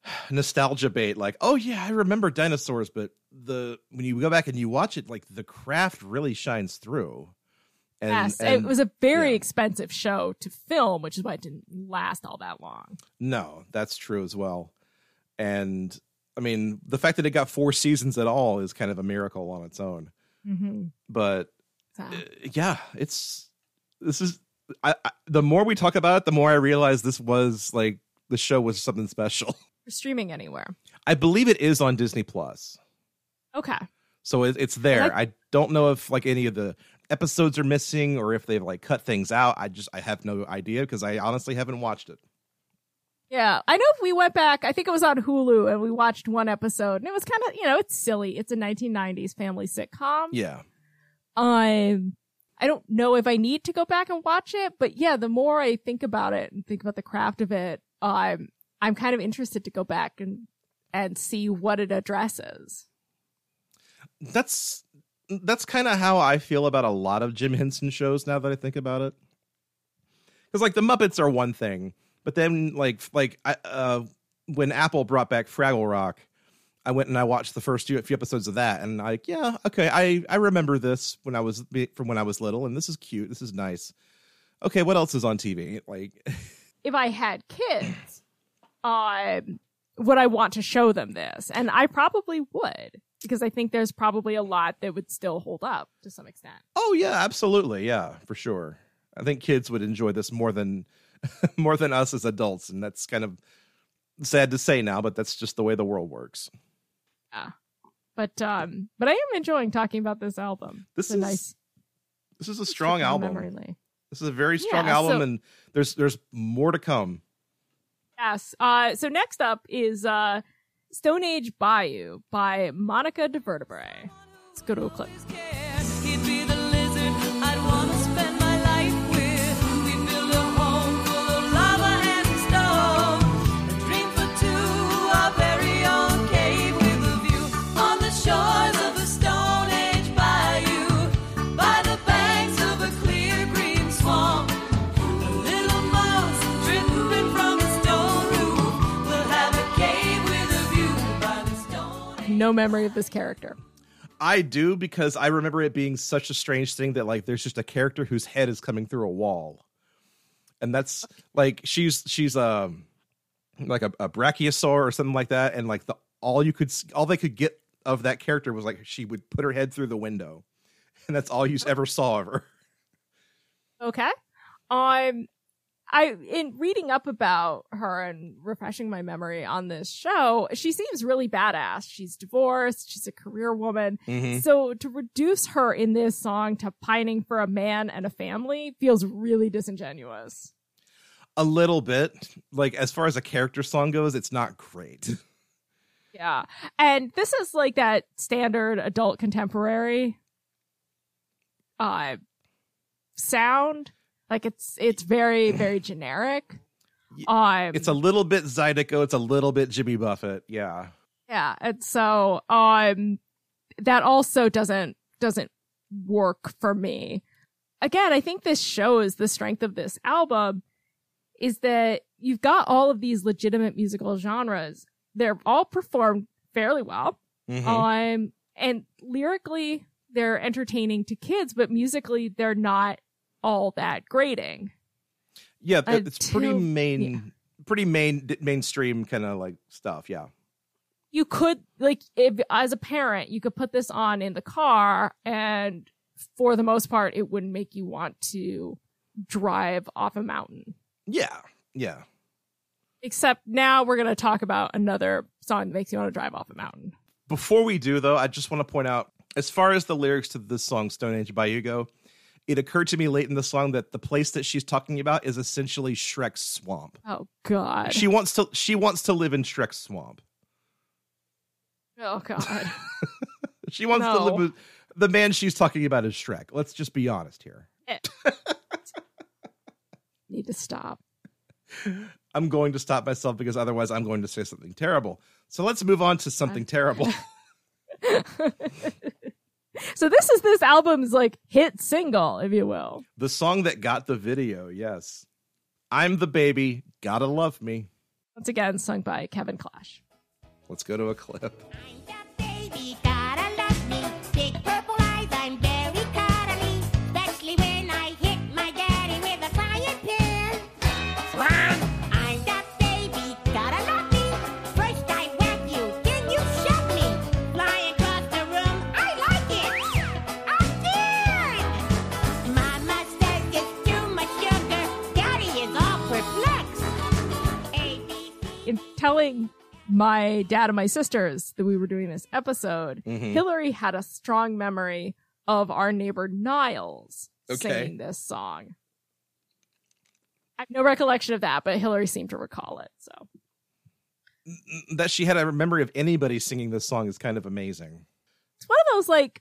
[SPEAKER 2] nostalgia bait like oh yeah i remember dinosaurs but the when you go back and you watch it like the craft really shines through and,
[SPEAKER 3] yes,
[SPEAKER 2] and
[SPEAKER 3] it was a very
[SPEAKER 2] yeah.
[SPEAKER 3] expensive show to film, which is why it didn't last all that long.
[SPEAKER 2] no that's true as well and i mean the fact that it got four seasons at all is kind of a miracle on its own
[SPEAKER 3] Mm-hmm.
[SPEAKER 2] But
[SPEAKER 3] So,
[SPEAKER 2] uh, yeah, it's this is I, I the more we talk about it, the more I realize this was like the show was something special.
[SPEAKER 3] for streaming anywhere.
[SPEAKER 2] I believe it is on Disney Plus,
[SPEAKER 3] Okay.
[SPEAKER 2] so it, it's there.
[SPEAKER 3] like-
[SPEAKER 2] I don't know if like any of the episodes are missing or if they've like cut things out. I just I have no idea because I honestly haven't watched it.
[SPEAKER 3] Yeah, I know if we went back, I think it was on Hulu and we watched one episode and it was kind of, you know, it's silly. It's a 1990s family sitcom.
[SPEAKER 2] Yeah,
[SPEAKER 3] Um, I don't know if I need to go back and watch it, but yeah, the more I think about it and think about the craft of it, I'm I'm kind of interested to go back and and see what it addresses.
[SPEAKER 2] that's that's kind of how I feel about a lot of Jim Henson shows now that I think about it. Because like the Muppets are one thing, but then like like I, uh, when Apple brought back Fraggle Rock, I went and I watched the first few, few episodes of that, and like yeah, okay, I I remember this when I was from when I was little, and this is cute, this is nice. Okay, what else is on TV? Like
[SPEAKER 3] If I had kids, um, would I want to show them this? And I probably would because I think there's probably a lot that would still hold up to some extent.
[SPEAKER 2] oh yeah, absolutely, yeah, for sure. I think kids would enjoy this more than more than us as adults, and that's kind of sad to say now, but that's just the way the world works.
[SPEAKER 3] But um, but I am enjoying talking about this album.
[SPEAKER 2] This
[SPEAKER 3] it's a
[SPEAKER 2] is
[SPEAKER 3] nice
[SPEAKER 2] this is a strong album. This is a very strong
[SPEAKER 3] Yeah,
[SPEAKER 2] album,
[SPEAKER 3] so-
[SPEAKER 2] and there's there's more to come.
[SPEAKER 3] Yes. Uh, so next up is uh, Stone Age Bayou by Monica DeVertebrae. Let's go to a clip. No memory of this character.
[SPEAKER 2] I do because I remember it being such a strange thing that like there's just a character whose head is coming through a wall, and that's like she's she's um like a, a brachiosaur or something like that, and like the all you could s- all they could get of that character was like she would put her head through the window, and that's all you ever saw of her.
[SPEAKER 3] Okay. Um, I in reading up about her and refreshing my memory on this show, she seems really badass. She's divorced. She's a career woman. So to reduce her in this song to pining for a man and a family feels really disingenuous.
[SPEAKER 2] A little bit, like as far as a character song goes, it's not great.
[SPEAKER 3] Yeah. And this is like that standard adult contemporary uh sound. Like it's it's very, very generic. Um
[SPEAKER 2] It's a little bit Zydeco, it's a little bit Jimmy Buffett, yeah.
[SPEAKER 3] yeah. And so um that also doesn't doesn't work for me. Again, I think this shows the strength of this album is that you've got all of these legitimate musical genres. They're all performed fairly well.
[SPEAKER 2] Mhm.
[SPEAKER 3] Um, and lyrically, they're entertaining to kids, but musically, they're not all that grating.
[SPEAKER 2] Yeah, it's pretty main, pretty main mainstream kind of like stuff. Yeah,
[SPEAKER 3] You could, like, if as a parent, you could put this on in the car, and for the most part, it wouldn't make you want to drive off a mountain.
[SPEAKER 2] yeah, yeah.
[SPEAKER 3] Except now we're going to talk about another song that makes you want to drive off a mountain.
[SPEAKER 2] Before we do though, I just want to point out, as far as the lyrics to this song "Stone Age" Bayou go, it occurred to me late in the song that the place that she's talking about is essentially Shrek's swamp.
[SPEAKER 3] Oh, God.
[SPEAKER 2] She wants to, she wants to live in Shrek's swamp.
[SPEAKER 3] oh, God.
[SPEAKER 2] She wants to live with the man she's talking about is Shrek. Let's just be honest here. Eh.
[SPEAKER 3] Need to stop.
[SPEAKER 2] I'm going to stop myself because otherwise I'm going to say something terrible. So let's move on to something terrible.
[SPEAKER 3] So this is this album's like hit single, if you will.
[SPEAKER 2] The song that got the video, yes. I'm the baby, gotta love me.
[SPEAKER 3] Once again, sung by Kevin Clash.
[SPEAKER 2] Let's go to a clip.
[SPEAKER 3] Telling my dad and my sisters that we were doing this episode,
[SPEAKER 2] Mhm.
[SPEAKER 3] Hillary had a strong memory of our neighbor Niles
[SPEAKER 2] Okay.
[SPEAKER 3] singing this song. I have no recollection of that, but Hillary seemed to recall it. So
[SPEAKER 2] That she had a memory of anybody singing this song is kind of amazing.
[SPEAKER 3] it's one of those like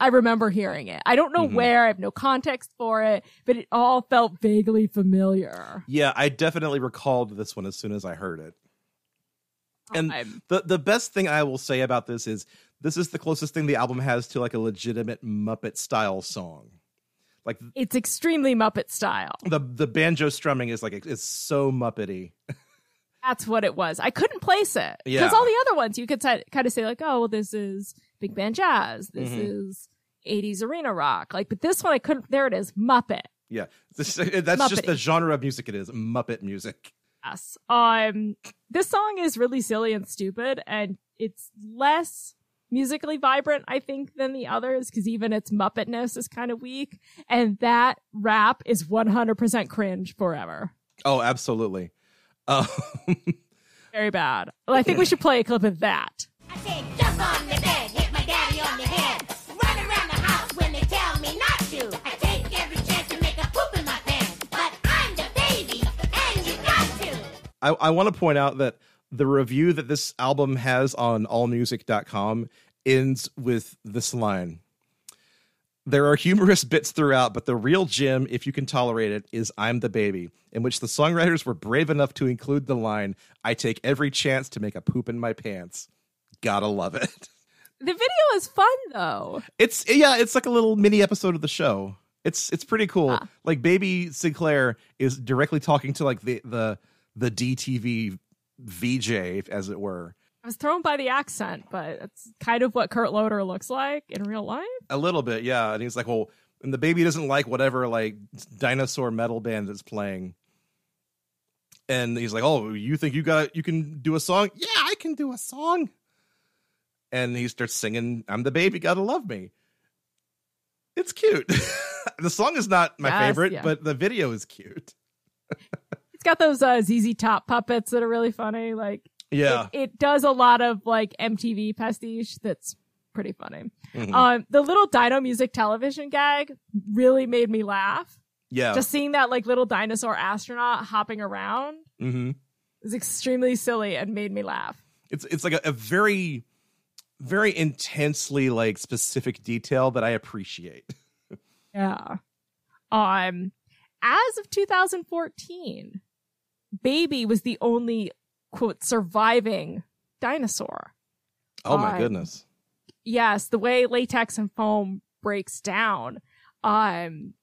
[SPEAKER 3] I remember hearing it. I don't know
[SPEAKER 2] Mhm.
[SPEAKER 3] where, I have no context for it, but it all felt vaguely familiar.
[SPEAKER 2] Yeah, I definitely recalled this one as soon as I heard it. And the the best thing I will say about this is this is the closest thing the album has to like a legitimate Muppet style song. Like
[SPEAKER 3] it's extremely Muppet style.
[SPEAKER 2] the the banjo strumming is like it's so Muppety.
[SPEAKER 3] That's what it was. I couldn't place it because
[SPEAKER 2] Yeah.
[SPEAKER 3] all the other ones you could say, kind of say like, oh, well, this is big band jazz. This
[SPEAKER 2] Mhm.
[SPEAKER 3] is 80s arena rock. Like, but this one I couldn't. There it is, Muppet.
[SPEAKER 2] Yeah, this, that's just the genre of music it is. Muppet music.
[SPEAKER 3] Yes. Um, this song is really silly and stupid, and it's less musically vibrant, I think, than the others because even its Muppetness is kind of weak. And that rap is 100% cringe forever.
[SPEAKER 2] Oh, absolutely. Um,
[SPEAKER 3] Very bad. Well, I think we should play a clip of that.
[SPEAKER 4] I, I
[SPEAKER 2] want to point out that the review that this album has on allmusic.com ends with this line. There are humorous bits throughout, but the real gem, if you can tolerate it, is I'm the Baby, in which the songwriters were brave enough to include the line, I take every chance to make a poop in my pants. Gotta love it.
[SPEAKER 3] The video is fun though.
[SPEAKER 2] It's yeah, it's like a little mini episode of the show. It's it's pretty cool.
[SPEAKER 3] Ah.
[SPEAKER 2] Like Baby Sinclair is directly talking to like the the the DTV VJ, as it were.
[SPEAKER 3] I was thrown by the accent, but it's kind of what Kurt Loder looks like in real life.
[SPEAKER 2] A little bit, yeah. And he's like, well, and the baby doesn't like whatever like dinosaur metal band is playing. And he's like, "Oh, you think you got you can do a song? Yeah, I can do a song." And he starts singing, "I'm the baby, gotta love me." It's cute. the song is not my
[SPEAKER 3] Yes,
[SPEAKER 2] favorite,
[SPEAKER 3] yeah.
[SPEAKER 2] but the video is cute.
[SPEAKER 3] Got those uh, ZZ Top puppets that are really funny. Like,
[SPEAKER 2] Yeah.
[SPEAKER 3] it, it does a lot of like MTV pastiche that's pretty funny.
[SPEAKER 2] Mhm.
[SPEAKER 3] Um, the little Dino Music television gag really made me laugh.
[SPEAKER 2] yeah.
[SPEAKER 3] Just seeing that like little dinosaur astronaut hopping around
[SPEAKER 2] mm-hmm.
[SPEAKER 3] was extremely silly and made me laugh.
[SPEAKER 2] It's it's like a, a very very intensely like specific detail that I appreciate.
[SPEAKER 3] Yeah. Um, as of 2014, Baby was the only quote surviving dinosaur.
[SPEAKER 2] Oh my
[SPEAKER 3] Um,
[SPEAKER 2] goodness.
[SPEAKER 3] Yes, the way latex and foam breaks down, um,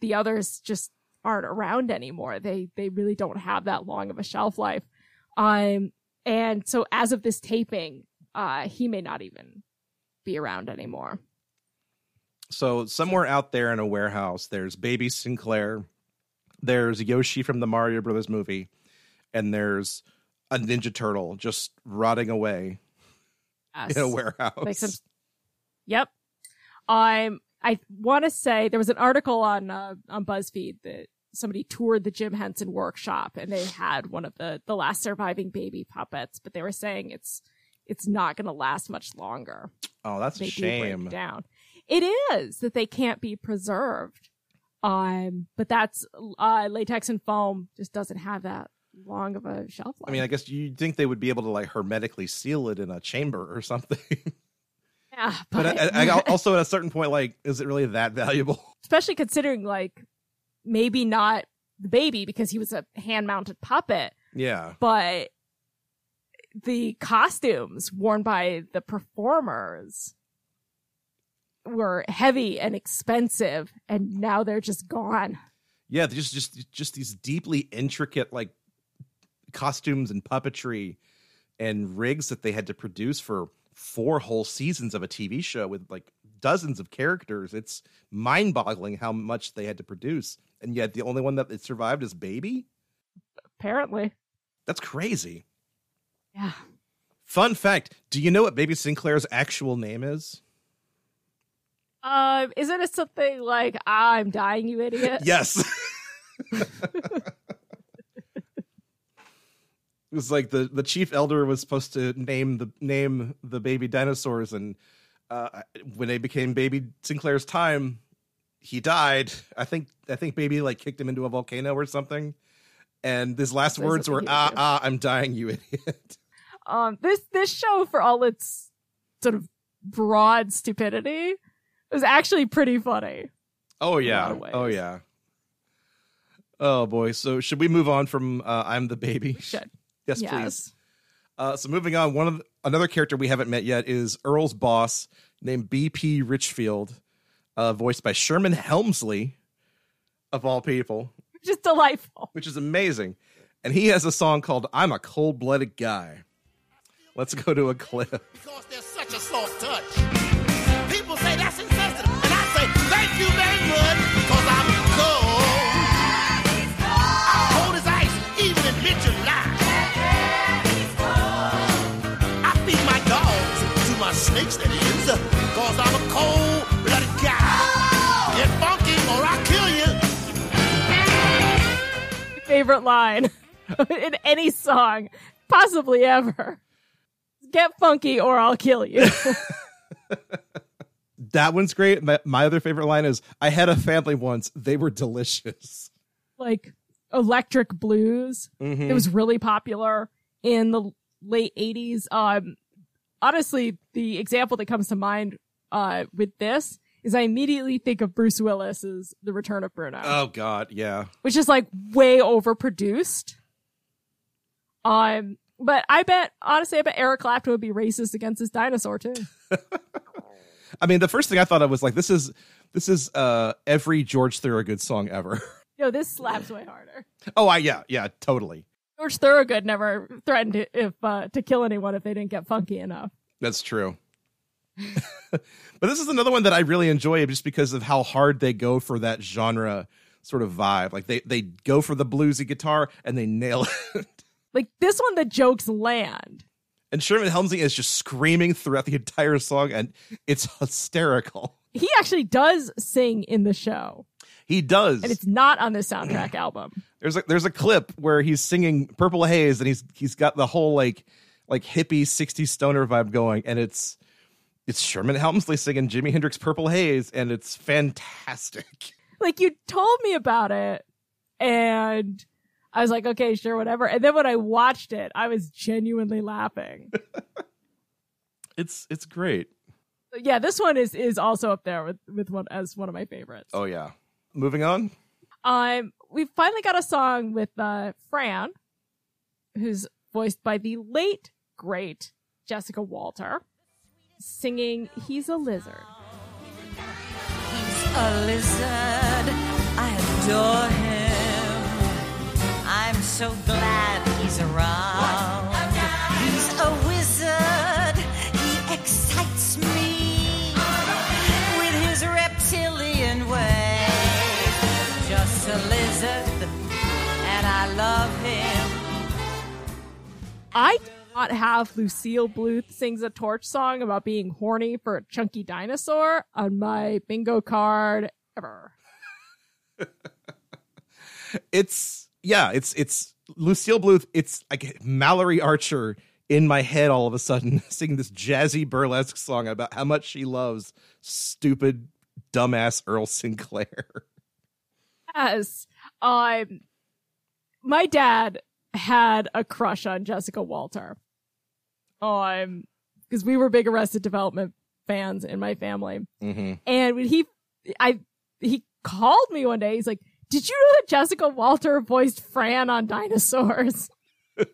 [SPEAKER 3] the others just aren't around anymore. They they really don't have that long of a shelf life. Um, and so as of this taping, uh, he may not even be around anymore.
[SPEAKER 2] So somewhere out there in a warehouse, there's Baby Sinclair, there's Yoshi from the Mario Brothers movie, and there's a Ninja Turtle just rotting away
[SPEAKER 3] Yes.
[SPEAKER 2] in a warehouse.
[SPEAKER 3] some yep um i want to say there was an article on uh, on buzzfeed that somebody toured the jim henson workshop and they had one of the the last surviving baby puppets but they were saying it's it's not going to last much longer
[SPEAKER 2] oh, that's a
[SPEAKER 3] they break
[SPEAKER 2] shame.
[SPEAKER 3] down it is that they can't be preserved um but that's uh latex and foam just doesn't have that long of a shelf life
[SPEAKER 2] I mean, I guess you'd think they would be able to like hermetically seal it in a chamber or something.
[SPEAKER 3] yeah
[SPEAKER 2] but I, I, also at a certain point, like, is it really that valuable?
[SPEAKER 3] especially considering like maybe not the baby because he was a hand mounted puppet,
[SPEAKER 2] yeah.
[SPEAKER 3] but the costumes worn by the performers were heavy and expensive, and now they're just gone.
[SPEAKER 2] Yeah, just just just these deeply intricate like costumes and puppetry and rigs that they had to produce for four whole seasons of a TV show with like dozens of characters. It's mind-boggling how much they had to produce. And yet the only one that survived is Baby?
[SPEAKER 3] Apparently,
[SPEAKER 2] That's crazy.
[SPEAKER 3] yeah.
[SPEAKER 2] Fun fact, do you know what Baby Sinclair's actual name is?
[SPEAKER 3] Um, isn't it something like "I'm dying, you idiot"?
[SPEAKER 2] Yes. it was like the the chief elder was supposed to name the name the baby dinosaurs and uh when they became baby Sinclair's time he died. I think I think baby like kicked him into a volcano or something. And his last words were ah ah I'm dying you idiot.
[SPEAKER 3] Um, this this show, for all its sort of broad stupidity, was actually pretty funny.
[SPEAKER 2] Oh yeah. Oh yeah. Oh boy. So should we move on from uh, I'm the baby?
[SPEAKER 3] Should.
[SPEAKER 2] Yes,
[SPEAKER 3] Yes.
[SPEAKER 2] please. Uh, so moving on, one of the, another character we haven't met yet is Earl's boss named BP Richfield, uh, voiced by Sherman Hemsley, of all people,
[SPEAKER 3] Just delightful.
[SPEAKER 2] which is amazing. And he has a song called "I'm a Cold Blooded Guy." Let's go to a clip.
[SPEAKER 6] because there's such a soft touch.
[SPEAKER 3] Favorite line in any song, possibly ever. Get funky or I'll kill you.
[SPEAKER 2] That one's great. My, my other favorite line is, "I had a family once. They were delicious."
[SPEAKER 3] like electric blues.
[SPEAKER 2] Mhm.
[SPEAKER 3] It was really popular in the late 80s. Um, honestly, the example that comes to mind uh, with this is I immediately think of Bruce Willis's The Return of Bruno,
[SPEAKER 2] Oh God, yeah.
[SPEAKER 3] which is like way overproduced. Um, but I bet, honestly, I bet Eric Clapton would be racist against his dinosaur too.
[SPEAKER 2] I mean, the first thing I thought of was like, this is this is uh every George Thorogood song ever.
[SPEAKER 3] No, this slaps way harder.
[SPEAKER 2] oh, I yeah, yeah, totally.
[SPEAKER 3] George Thorogood never threatened if uh, to kill anyone if they didn't get funky enough.
[SPEAKER 2] That's true. But this is another one that I really enjoy just because of how hard they go for that genre sort of vibe. Like they they go for the bluesy guitar and they nail it.
[SPEAKER 3] Like this one, the jokes land.
[SPEAKER 2] and Sherman Hemsley is just screaming throughout the entire song and it's hysterical.
[SPEAKER 3] He actually does sing in the show,
[SPEAKER 2] He does.
[SPEAKER 3] and it's not on the soundtrack album.
[SPEAKER 2] There's a there's a clip where he's singing Purple Haze and he's he's got the whole like like hippie 60s stoner vibe going and it's it's Sherman Hemsley singing Jimi Hendrix Purple Haze and it's fantastic.
[SPEAKER 3] Like you told me about it, and I was like, okay, sure, whatever. And then when I watched it, I was genuinely laughing.
[SPEAKER 2] It's it's great.
[SPEAKER 3] Yeah, this one is is also up there with with one as one of my favorites.
[SPEAKER 2] Oh yeah. Moving on.
[SPEAKER 3] Um, we finally got a song with uh Fran, who's voiced by the late great Jessica Walter, singing "He's a Lizard."
[SPEAKER 7] He's a lizard. I adore him. I'm so glad he's around. He's a wizard. He excites me with his reptilian ways. Just a lizard, and I love him.
[SPEAKER 3] I not have Lucille Bluth sings a torch song about being horny for a chunky dinosaur on my bingo card ever.
[SPEAKER 2] It's yeah, it's it's Lucille Bluth, it's like Mallory Archer in my head all of a sudden singing this jazzy burlesque song about how much she loves stupid dumbass Earl Sinclair.
[SPEAKER 3] Yes. Um, my dad had a crush on Jessica Walter. Um, because we were big Arrested Development fans in my family.
[SPEAKER 2] Mm-hmm.
[SPEAKER 3] And when he, I, he called me one day. He's like, "Did you know that Jessica Walter voiced Fran on Dinosaurs?" he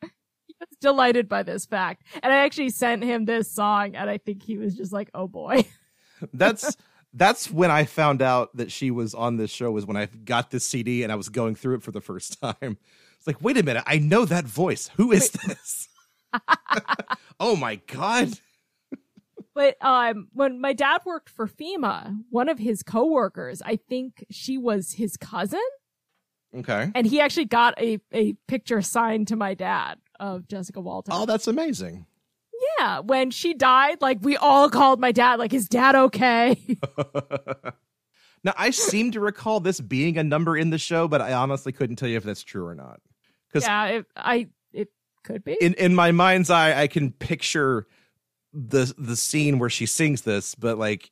[SPEAKER 3] was delighted by this fact, and I actually sent him this song, and I think he was just like, "Oh boy."
[SPEAKER 2] that's that's when I found out that she was on this show was when I got this CD and I was going through it for the first time. It's like, wait a minute, I know that voice. Who is this? oh my god.
[SPEAKER 3] But um, when my dad worked for FEMA, one of his coworkers, I think she was his cousin,
[SPEAKER 2] Okay.
[SPEAKER 3] and he actually got a a picture signed to my dad of Jessica Walter.
[SPEAKER 2] Oh, that's amazing.
[SPEAKER 3] yeah, when she died, like we all called my dad, like, "Is dad okay?"
[SPEAKER 2] now I seem to recall this being a number in the show, but I honestly couldn't tell you if that's true or not. Because
[SPEAKER 3] yeah, it, I could be.
[SPEAKER 2] in in my mind's eye, I can picture the the scene where she sings this, but like,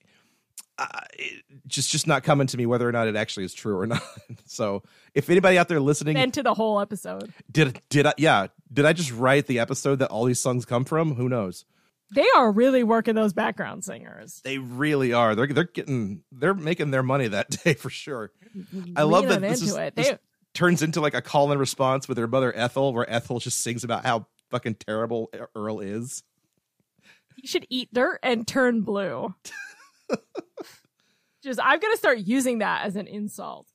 [SPEAKER 2] uh, it, just just not coming to me whether or not it actually is true or not. so, if anybody out there listening
[SPEAKER 3] into the whole episode.
[SPEAKER 2] did did I yeah did I just write the episode that all these songs come from? Who knows?
[SPEAKER 3] They are really working those background singers.
[SPEAKER 2] They really are. They're they're getting they're making their money that day for sure. I love that this,
[SPEAKER 3] into
[SPEAKER 2] is,
[SPEAKER 3] it.
[SPEAKER 2] this
[SPEAKER 3] They-
[SPEAKER 2] turns into like a call and response with her mother Ethel, where Ethel just sings about how fucking terrible Earl is.
[SPEAKER 3] You should eat dirt and turn blue. Just, I'm gonna start using that as an insult.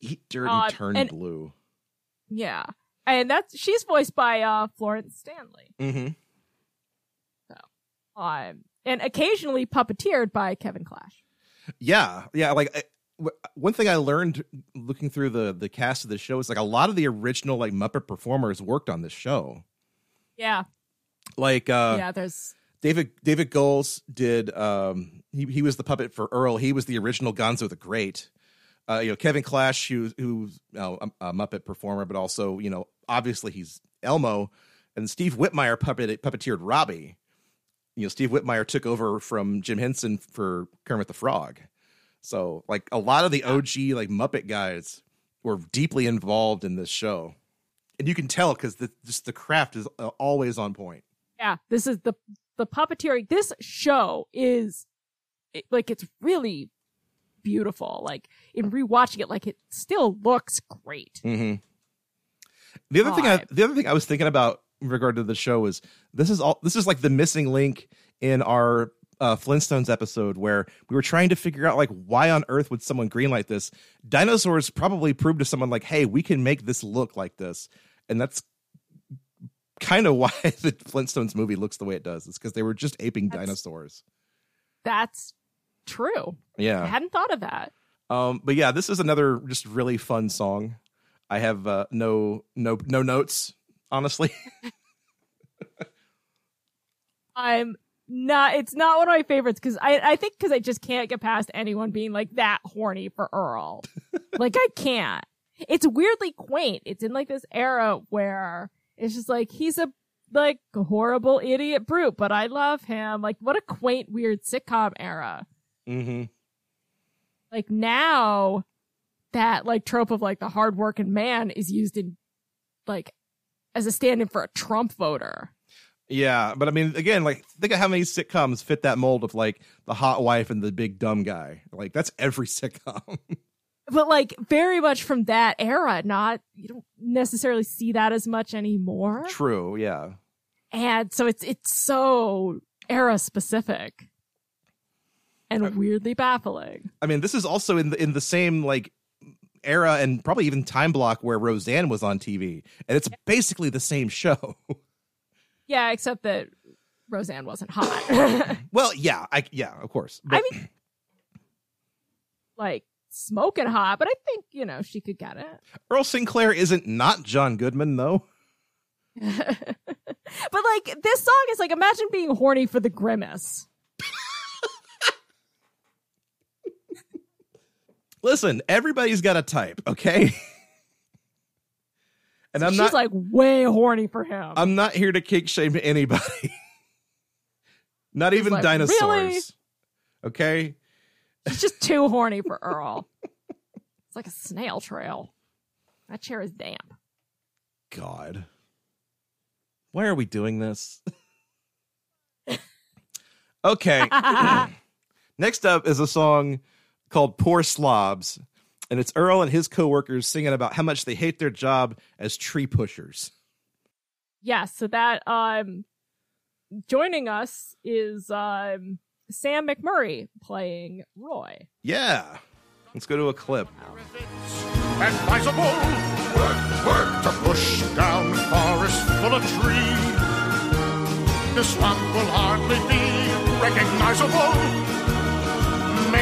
[SPEAKER 2] Eat dirt and
[SPEAKER 3] Uh,
[SPEAKER 2] turn
[SPEAKER 3] and-
[SPEAKER 2] blue.
[SPEAKER 3] Yeah, and that's she's voiced by uh Florence Stanley,
[SPEAKER 2] Mm-hmm.
[SPEAKER 3] um, and occasionally puppeteered by Kevin Clash.
[SPEAKER 2] Yeah, yeah. Like one thing I learned looking through the the cast of the show is like a lot of the original like Muppet performers worked on this show.
[SPEAKER 3] Yeah,
[SPEAKER 2] Like uh,
[SPEAKER 3] yeah. There's
[SPEAKER 2] David David Goelz did um he he was the puppet for Earl. He was the original Gonzo the Great. Uh, you know Kevin Clash, who who's you know, a, a Muppet performer, but also you know obviously he's Elmo, and Steve Whitmire puppet puppeteered Robbie. You know Steve Whitmire took over from Jim Henson for Kermit the Frog. So like a lot of the OG like Muppet guys were deeply involved in this show, and you can tell because the just the craft is uh, always on point.
[SPEAKER 3] yeah. This is the the puppeteering. This show is it, like it's really beautiful. Like in rewatching it, like it still looks great.
[SPEAKER 2] Mm-hmm. The other thing, I, the other thing I was thinking about in regard to the show is this is all this is like the missing link in our uh, Flintstones episode where we were trying to figure out like why on earth would someone greenlight this? Dinosaurs probably proved to someone like, hey, we can make this look like this, and that's kind of why the Flintstones movie looks the way it does. It's because they were just aping
[SPEAKER 3] That's-
[SPEAKER 2] dinosaurs.
[SPEAKER 3] That's true.
[SPEAKER 2] Yeah, I
[SPEAKER 3] hadn't thought of that.
[SPEAKER 2] Um, but yeah, this is another just really fun song. I have uh, no no no notes, honestly.
[SPEAKER 3] I'm not. It's not one of my favorites because I I think because I just can't get past anyone being like that horny for Earl. like I can't. It's weirdly quaint. It's in like this era where it's just like he's a like horrible idiot brute, but I love him. Like what a quaint weird sitcom era.
[SPEAKER 2] mm-hmm.
[SPEAKER 3] Like now that like trope of like the hardworking man is used in like as a stand-in for a Trump voter.
[SPEAKER 2] Yeah, but I mean, again, like think of how many sitcoms fit that mold of like the hot wife and the big dumb guy. Like that's every sitcom.
[SPEAKER 3] but like very much from that era not you don't necessarily see that as much anymore
[SPEAKER 2] True. Yeah.
[SPEAKER 3] and so it's it's so era specific and weirdly baffling
[SPEAKER 2] I mean, this is also in the in the same like era and probably even time block where Roseanne was on TV, and it's basically the same show.
[SPEAKER 3] yeah except that roseanne wasn't hot
[SPEAKER 2] well, yeah, I yeah, of course. But,
[SPEAKER 3] i mean like smoking hot but i think you know she could get it
[SPEAKER 2] Earl Sinclair isn't not John Goodman though.
[SPEAKER 3] but like this song is like imagine being horny for the grimace
[SPEAKER 2] Listen, everybody's got a type, okay? And I'm
[SPEAKER 3] she's
[SPEAKER 2] not
[SPEAKER 3] like way horny for him
[SPEAKER 2] I'm not here to kick shame anybody. not even
[SPEAKER 3] like,
[SPEAKER 2] dinosaurs.
[SPEAKER 3] "Really?"
[SPEAKER 2] Okay?
[SPEAKER 3] She's just too horny for Earl. It's like a snail trail. That chair is damp.
[SPEAKER 2] God. Why are we doing this? okay. Next up is a song called Poor Slobs. And it's Earl and his coworkers singing about how much they hate their job as tree pushers.
[SPEAKER 3] Yeah, so that um joining us is um Sam McMurray playing Roy.
[SPEAKER 2] Yeah. Let's go to a clip.
[SPEAKER 8] advisable. Work, work to push down forest full of trees. This swamp will hardly be recognizable.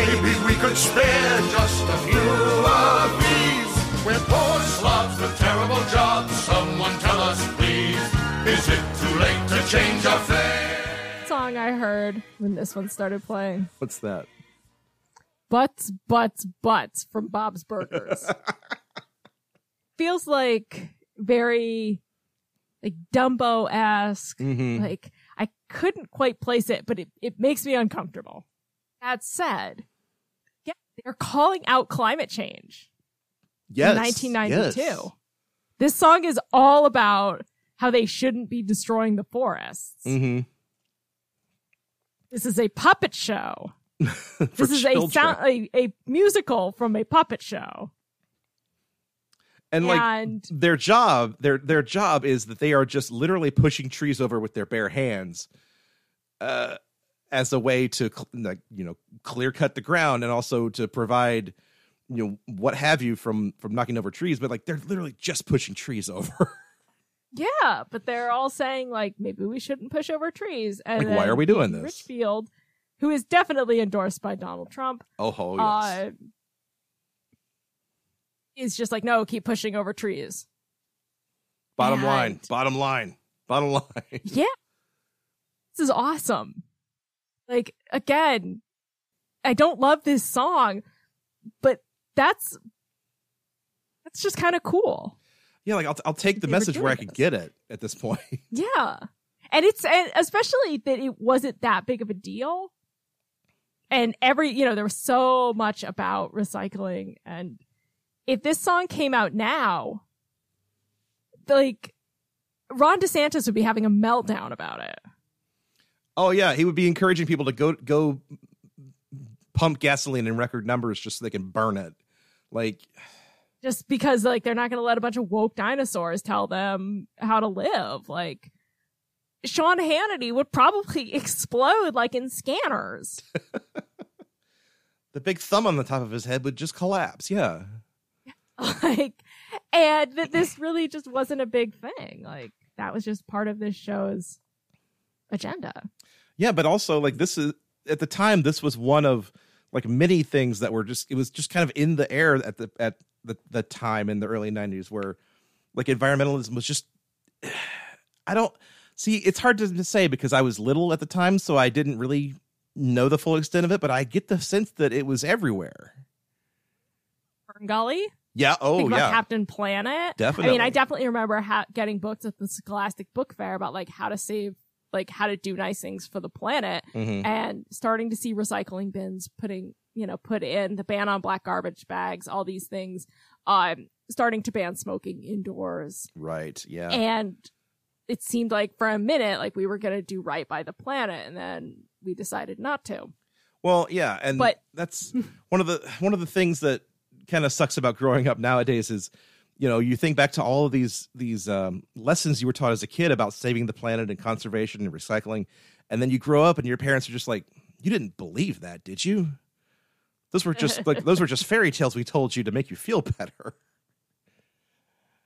[SPEAKER 8] Maybe we could spare just a few of these. We're poor slobs with terrible jobs. Someone tell us, please. Is it too late to change our fate?
[SPEAKER 3] Song I heard when this one started playing.
[SPEAKER 2] What's that?
[SPEAKER 3] Butts, butts, butts from Bob's Burgers. Feels like very like Dumbo esque.
[SPEAKER 2] Mhm.
[SPEAKER 3] Like I couldn't quite place it, but it, it makes me uncomfortable. That said, yeah, they're calling out climate change
[SPEAKER 2] Yes.
[SPEAKER 3] in 1992.
[SPEAKER 2] yes.
[SPEAKER 3] This song is all about how they shouldn't be destroying the forests.
[SPEAKER 2] Mhm.
[SPEAKER 3] This is a puppet show. This is a sound a, a musical from a puppet show.
[SPEAKER 2] and like
[SPEAKER 3] and
[SPEAKER 2] their job their their job is that they are just literally pushing trees over with their bare hands uh as a way to like you know clear cut the ground and also to provide you know what have you from from knocking over trees but like they're literally just pushing trees over
[SPEAKER 3] yeah, but they're all saying like maybe we shouldn't push over trees. And
[SPEAKER 2] Like, why are we doing this?
[SPEAKER 3] Richfield, who is definitely endorsed by Donald Trump,
[SPEAKER 2] oh ho yes
[SPEAKER 3] uh, is just like no, keep pushing over trees.
[SPEAKER 2] bottom line bottom line bottom line
[SPEAKER 3] Yeah. This is awesome. Like, again, I don't love this song, but that's, that's just kind of cool.
[SPEAKER 2] yeah like i'll, I'll take the message where i can get it at this point
[SPEAKER 3] Yeah. And it's, and especially that it wasn't that big of a deal. And every, you know, there was so much about recycling. And if this song came out now, like, Ron DeSantis would be having a meltdown about it.
[SPEAKER 2] Oh yeah he would be encouraging people to go go pump gasoline in record numbers just so they can burn it like
[SPEAKER 3] just because like they're not going to let a bunch of woke dinosaurs tell them how to live like sean hannity would probably explode like in scanners
[SPEAKER 2] the big thumb on the top of his head would just collapse. Yeah.
[SPEAKER 3] like and that this really just wasn't a big thing like that was just part of this show's agenda
[SPEAKER 2] Yeah, but also like this is at the time this was one of like many things that were just it was just kind of in the air at the at the the time in the early 90s where like environmentalism was just I don't see it's hard to, say because I was little at the time so I didn't really know the full extent of it but I get the sense that it was everywhere.
[SPEAKER 3] Fern Gully.
[SPEAKER 2] Yeah, oh yeah.
[SPEAKER 3] Captain Planet.
[SPEAKER 2] Definitely.
[SPEAKER 3] I mean, I definitely remember ha- getting books at the Scholastic Book Fair about like how to save, like how to do nice things for the planet,
[SPEAKER 2] Mhm.
[SPEAKER 3] and starting to see recycling bins putting, you know, put in the ban on black garbage bags, all these things, um, starting to ban smoking indoors,
[SPEAKER 2] Right, yeah.
[SPEAKER 3] and it seemed like for a minute like we were gonna do right by the planet, and then we decided not to.
[SPEAKER 2] Well, yeah, and
[SPEAKER 3] But-
[SPEAKER 2] that's one of the one of the things that kind of sucks about growing up nowadays is, you know, you think back to all of these these um, lessons you were taught as a kid about saving the planet and conservation and recycling, and then you grow up and your parents are just like, "You didn't believe that, did you?" Those were just like those were just fairy tales we told you to make you feel better.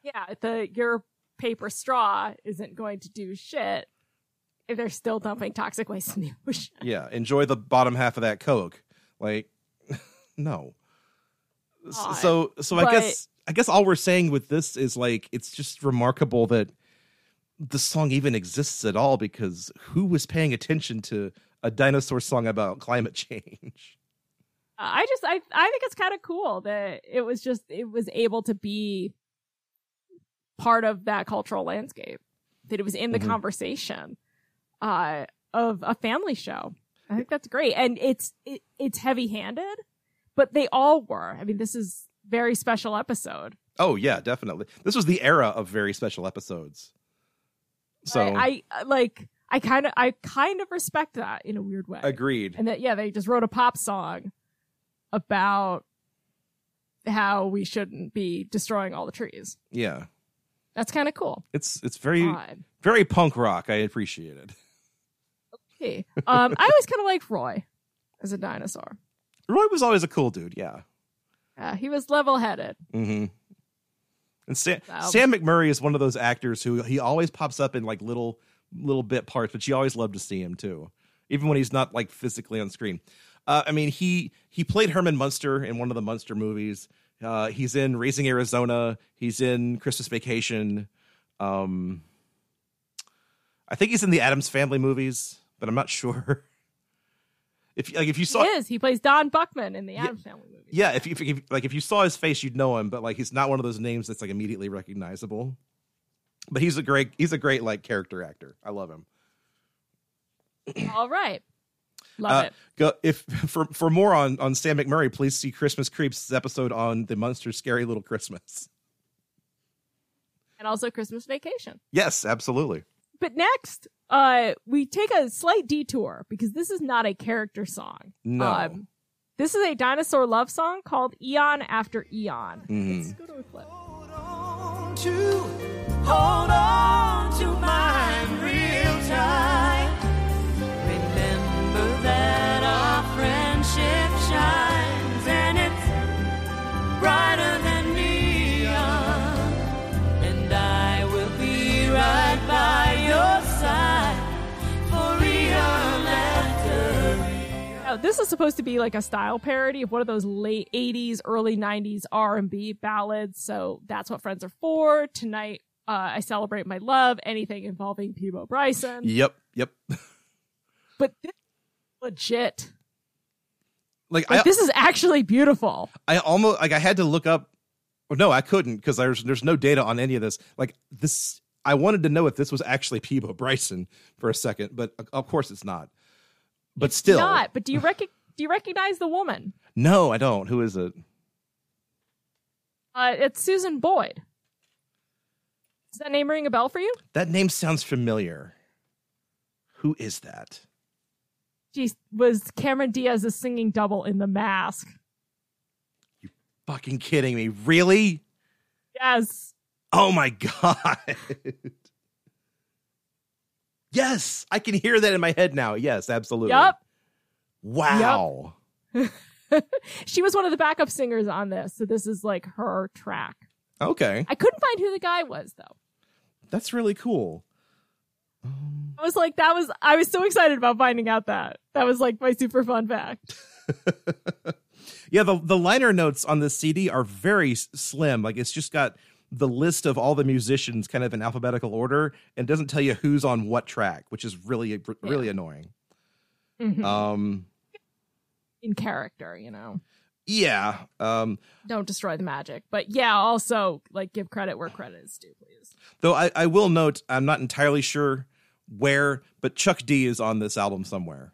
[SPEAKER 3] Yeah, the your paper straw isn't going to do shit if they're still dumping toxic waste in the ocean.
[SPEAKER 2] Yeah, enjoy the bottom half of that Coke. Like, no.
[SPEAKER 3] God.
[SPEAKER 2] So, so I
[SPEAKER 3] But-
[SPEAKER 2] guess I guess all we're saying with this is like it's just remarkable that the song even exists at all because who was paying attention to a dinosaur song about climate change?
[SPEAKER 3] I just I I think it's kind of cool that it was just it was able to be part of that cultural landscape that it was in the
[SPEAKER 2] Mhm.
[SPEAKER 3] conversation uh of a family show. I think that's great and it's it, it's heavy-handed but they all were. I mean this is very special episode.
[SPEAKER 2] Oh yeah, definitely. This was the era of very special episodes. So
[SPEAKER 3] I, I like I kind of I kind of respect that in a weird way.
[SPEAKER 2] agreed.
[SPEAKER 3] and that yeah they just wrote a pop song about how we shouldn't be destroying all the trees
[SPEAKER 2] Yeah,
[SPEAKER 3] that's kind of cool
[SPEAKER 2] it's it's very
[SPEAKER 3] Odd.
[SPEAKER 2] very punk rock. I appreciate it.
[SPEAKER 3] Okay. um i always kind of liked roy as a dinosaur.
[SPEAKER 2] Roy was always a cool dude. Yeah.
[SPEAKER 3] Uh, he was level headed.
[SPEAKER 2] Mm-hmm. And Sam,
[SPEAKER 3] Wow.
[SPEAKER 2] Sam McMurray is one of those actors who he always pops up in like little little bit parts, but you always love to see him too, even when he's not like physically on screen. Uh, I mean, he he played Herman Munster in one of the Munster movies. Uh, he's in Raising Arizona. He's in Christmas Vacation. Um, I think he's in the Addams Family movies, but I'm not sure. If like if you saw
[SPEAKER 3] he is. He plays Don Buckman in the
[SPEAKER 2] Yeah.
[SPEAKER 3] Family movie.
[SPEAKER 2] yeah, if, you- if, like if you saw his face, you'd know him, but like he's not one of those names that's like immediately recognizable. But he's a great he's a great like character actor. I love him.
[SPEAKER 3] All right. Love
[SPEAKER 2] Uh,
[SPEAKER 3] it.
[SPEAKER 2] go if for for more on on Sam McMurray, please see Christmas Creeps episode on the Munster Scary Little Christmas.
[SPEAKER 3] And also Christmas Vacation.
[SPEAKER 2] Yes, absolutely.
[SPEAKER 3] But next, uh, we take a slight detour because this is not a character song.
[SPEAKER 2] No.
[SPEAKER 3] Um, this is a dinosaur love song called Eon After Eon.
[SPEAKER 2] Mhm.
[SPEAKER 3] Let's go to a clip.
[SPEAKER 5] to hold on to mine real tight.
[SPEAKER 7] Remember that our friendship shines and it's brighter after
[SPEAKER 3] this is supposed to be like a style parody of one of those late 80s, early 90s R&B ballads. So that's what friends are for. Tonight, uh, I celebrate my love, anything involving Peabo Bryson.
[SPEAKER 2] Yep, yep.
[SPEAKER 3] But this is legit.
[SPEAKER 2] Like,
[SPEAKER 3] Like,
[SPEAKER 2] I
[SPEAKER 3] this is actually beautiful.
[SPEAKER 2] I almost like I had to look up. Well, no, I couldn't because there's there's no data on any of this. Like this, I wanted to know if this was actually Peabo Bryson for a second, but uh, of course it's not. But still,
[SPEAKER 3] Not, but do you rec- do you recognize the woman?
[SPEAKER 2] no, I don't. Who is it?
[SPEAKER 3] Uh, it's Susan Boyd. Does that name ring a bell for you?
[SPEAKER 2] That name sounds familiar. Who is that?
[SPEAKER 3] She was Cameron Diaz's singing double in The Mask.
[SPEAKER 2] You fucking kidding me? Really?
[SPEAKER 3] Yes.
[SPEAKER 2] Oh my god. Yes, I can hear that in my head now. Yes, absolutely.
[SPEAKER 3] Yup.
[SPEAKER 2] Wow. Yep.
[SPEAKER 3] She was one of the backup singers on this, so this is like her track.
[SPEAKER 2] Okay.
[SPEAKER 3] I couldn't find who the guy was though.
[SPEAKER 2] That's really cool.
[SPEAKER 3] Um, I was like, that was I was so excited about finding out that. That was like my super fun fact.
[SPEAKER 2] Yeah, the the liner notes on this CD are very slim. Like it's just got the list of all the musicians kind of in alphabetical order and doesn't tell you who's on what track, which is really really annoying.
[SPEAKER 3] Mhm.
[SPEAKER 2] Um
[SPEAKER 3] In character, you know.
[SPEAKER 2] yeah, um
[SPEAKER 3] Don't destroy the magic. But yeah, also like give credit where credit is due, please.
[SPEAKER 2] though I I will note I'm not entirely sure where, but Chuck D is on this album somewhere.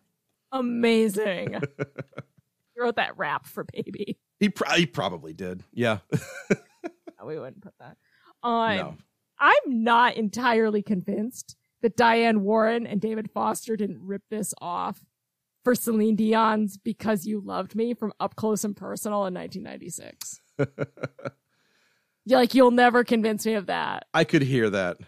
[SPEAKER 3] Amazing. you wrote that rap for baby.
[SPEAKER 2] He, pr- he probably did. Yeah.
[SPEAKER 3] We wouldn't put that. Um,
[SPEAKER 2] no.
[SPEAKER 3] I'm not entirely convinced that Diane Warren and David Foster didn't rip this off for Celine Dion's Because You Loved Me from Up Close and Personal in 1996. You're like, you'll never convince me of that.
[SPEAKER 2] I could hear that.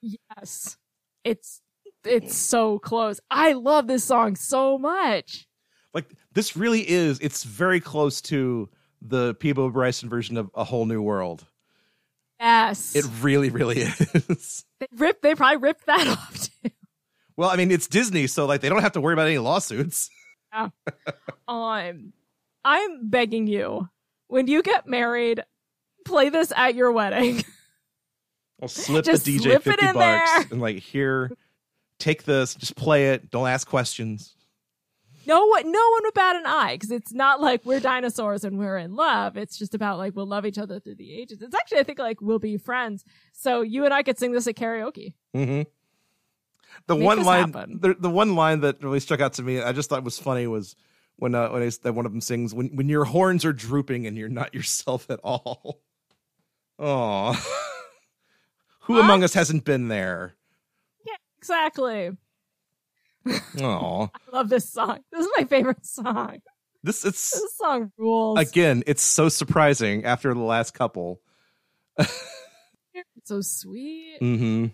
[SPEAKER 3] Yes. It's it's so close. I love this song so much.
[SPEAKER 2] Like this really is it's very close to the Peabo Bryson version of A Whole New World.
[SPEAKER 3] Yes.
[SPEAKER 2] It really, really is.
[SPEAKER 3] they ripped they probably ripped that off too.
[SPEAKER 2] Well, I mean, it's Disney, so like they don't have to worry about any lawsuits.
[SPEAKER 3] Um I'm begging you, when you get married, play this at your wedding.
[SPEAKER 2] I'll slip
[SPEAKER 3] Just
[SPEAKER 2] the DJ
[SPEAKER 3] slip
[SPEAKER 2] fifty bucks
[SPEAKER 3] there.
[SPEAKER 2] and like here, take this, just play it. Don't ask questions.
[SPEAKER 3] No one no one would bat an eye because it's not like we're dinosaurs and we're in love. It's just about like we'll love each other through the ages. It's actually I think like we'll be friends. So you and I could sing this at karaoke.
[SPEAKER 2] hmm The
[SPEAKER 3] Make
[SPEAKER 2] one line, the, the one line that really struck out to me, I just thought was funny was when uh, when I, that one of them sings, "When when your horns are drooping and you're not yourself at all." Oh, who
[SPEAKER 3] What?
[SPEAKER 2] among us hasn't been there?
[SPEAKER 3] Yeah, exactly.
[SPEAKER 2] Oh,
[SPEAKER 3] I love this song. This is my favorite song.
[SPEAKER 2] this it's
[SPEAKER 3] This song rules.
[SPEAKER 2] again, it's so surprising after the last couple.
[SPEAKER 3] It's so sweet.
[SPEAKER 2] Mm-hmm.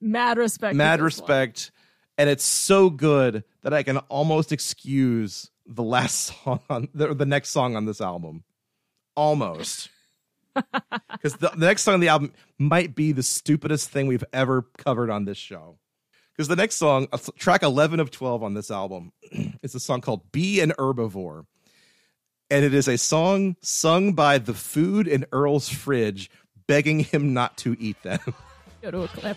[SPEAKER 3] Mad respect.
[SPEAKER 2] Mad
[SPEAKER 3] this one.
[SPEAKER 2] respect, and it's so good that I can almost excuse the last song on the, the next song on this album. Almost. Because the, the next song on the album might be the stupidest thing we've ever covered on this show. Because the next song, track 11 of 12 on this album, is a song called Be an Herbivore. And it is a song sung by the food in Earl's fridge, begging him not to eat them.
[SPEAKER 3] Go to a clip.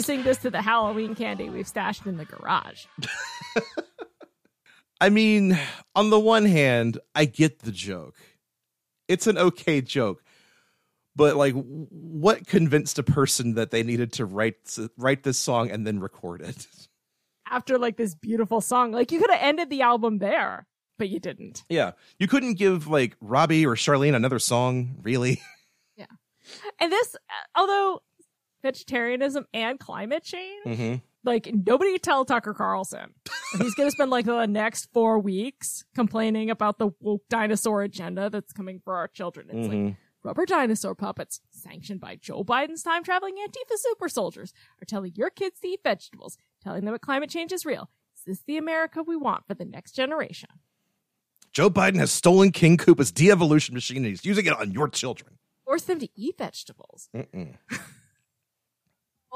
[SPEAKER 3] Sing this to the Halloween candy we've stashed in the garage.
[SPEAKER 2] I mean, on the one hand, I get the joke. It's an okay joke. But like what convinced a person that they needed to write write this song and then record it?
[SPEAKER 3] After like this beautiful song, like you could have ended the album there, but you didn't.
[SPEAKER 2] Yeah. You couldn't give like Robbie or Charlene another song, really? Yeah.
[SPEAKER 3] And this, uh, although vegetarianism and climate change,
[SPEAKER 2] Mhm.
[SPEAKER 3] like nobody tell Tucker Carlson. He's going to spend like the next four weeks complaining about the woke dinosaur agenda that's coming for our children. It's like
[SPEAKER 2] Mhm.
[SPEAKER 3] rubber dinosaur puppets sanctioned by Joe Biden's time traveling Antifa super soldiers are telling your kids to eat vegetables, telling them that climate change is real. Is this the America we want for the next generation?
[SPEAKER 2] Joe Biden has stolen King Koopa's de-evolution machine and he's using it on your children.
[SPEAKER 3] Force them to eat vegetables.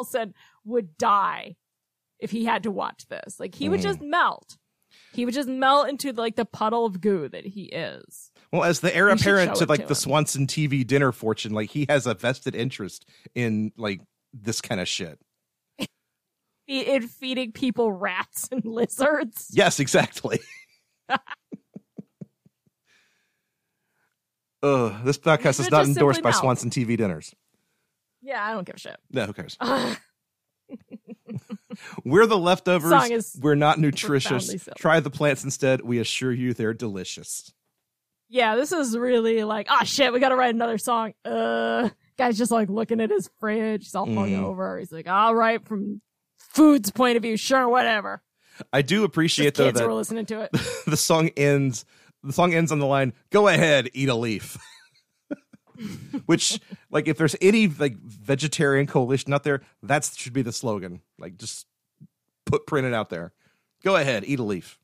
[SPEAKER 2] Mm-mm.
[SPEAKER 3] Would die if he had to watch this. Like he would
[SPEAKER 2] Mm.
[SPEAKER 3] just melt. He would just melt into like the puddle of goo that he is.
[SPEAKER 2] Well, as the heir apparent to like
[SPEAKER 3] to
[SPEAKER 2] the
[SPEAKER 3] him.
[SPEAKER 2] Swanson TV dinner fortune, like he has a vested interest in like this kind of shit.
[SPEAKER 3] In feeding people rats and lizards.
[SPEAKER 2] Yes, exactly. Ugh, this podcast is not endorsed by
[SPEAKER 3] mouth.
[SPEAKER 2] Swanson TV dinners.
[SPEAKER 3] Yeah, I don't give a shit.
[SPEAKER 2] No, who cares? We're the leftovers. We're not nutritious. Try the plants instead. We assure you they're delicious.
[SPEAKER 3] Yeah, this is really like, oh shit, we gotta write another song. Uh, guy's just like looking at his fridge. He's all
[SPEAKER 2] Mhm.
[SPEAKER 3] hungover. He's like, all right, from food's point of view, sure, whatever.
[SPEAKER 2] I do appreciate though that
[SPEAKER 3] were listening to it.
[SPEAKER 2] the song ends the song ends on the line go ahead eat a leaf which like if there's any like vegetarian coalition out there that should be the slogan. Like just put print it out there. Go ahead eat a leaf.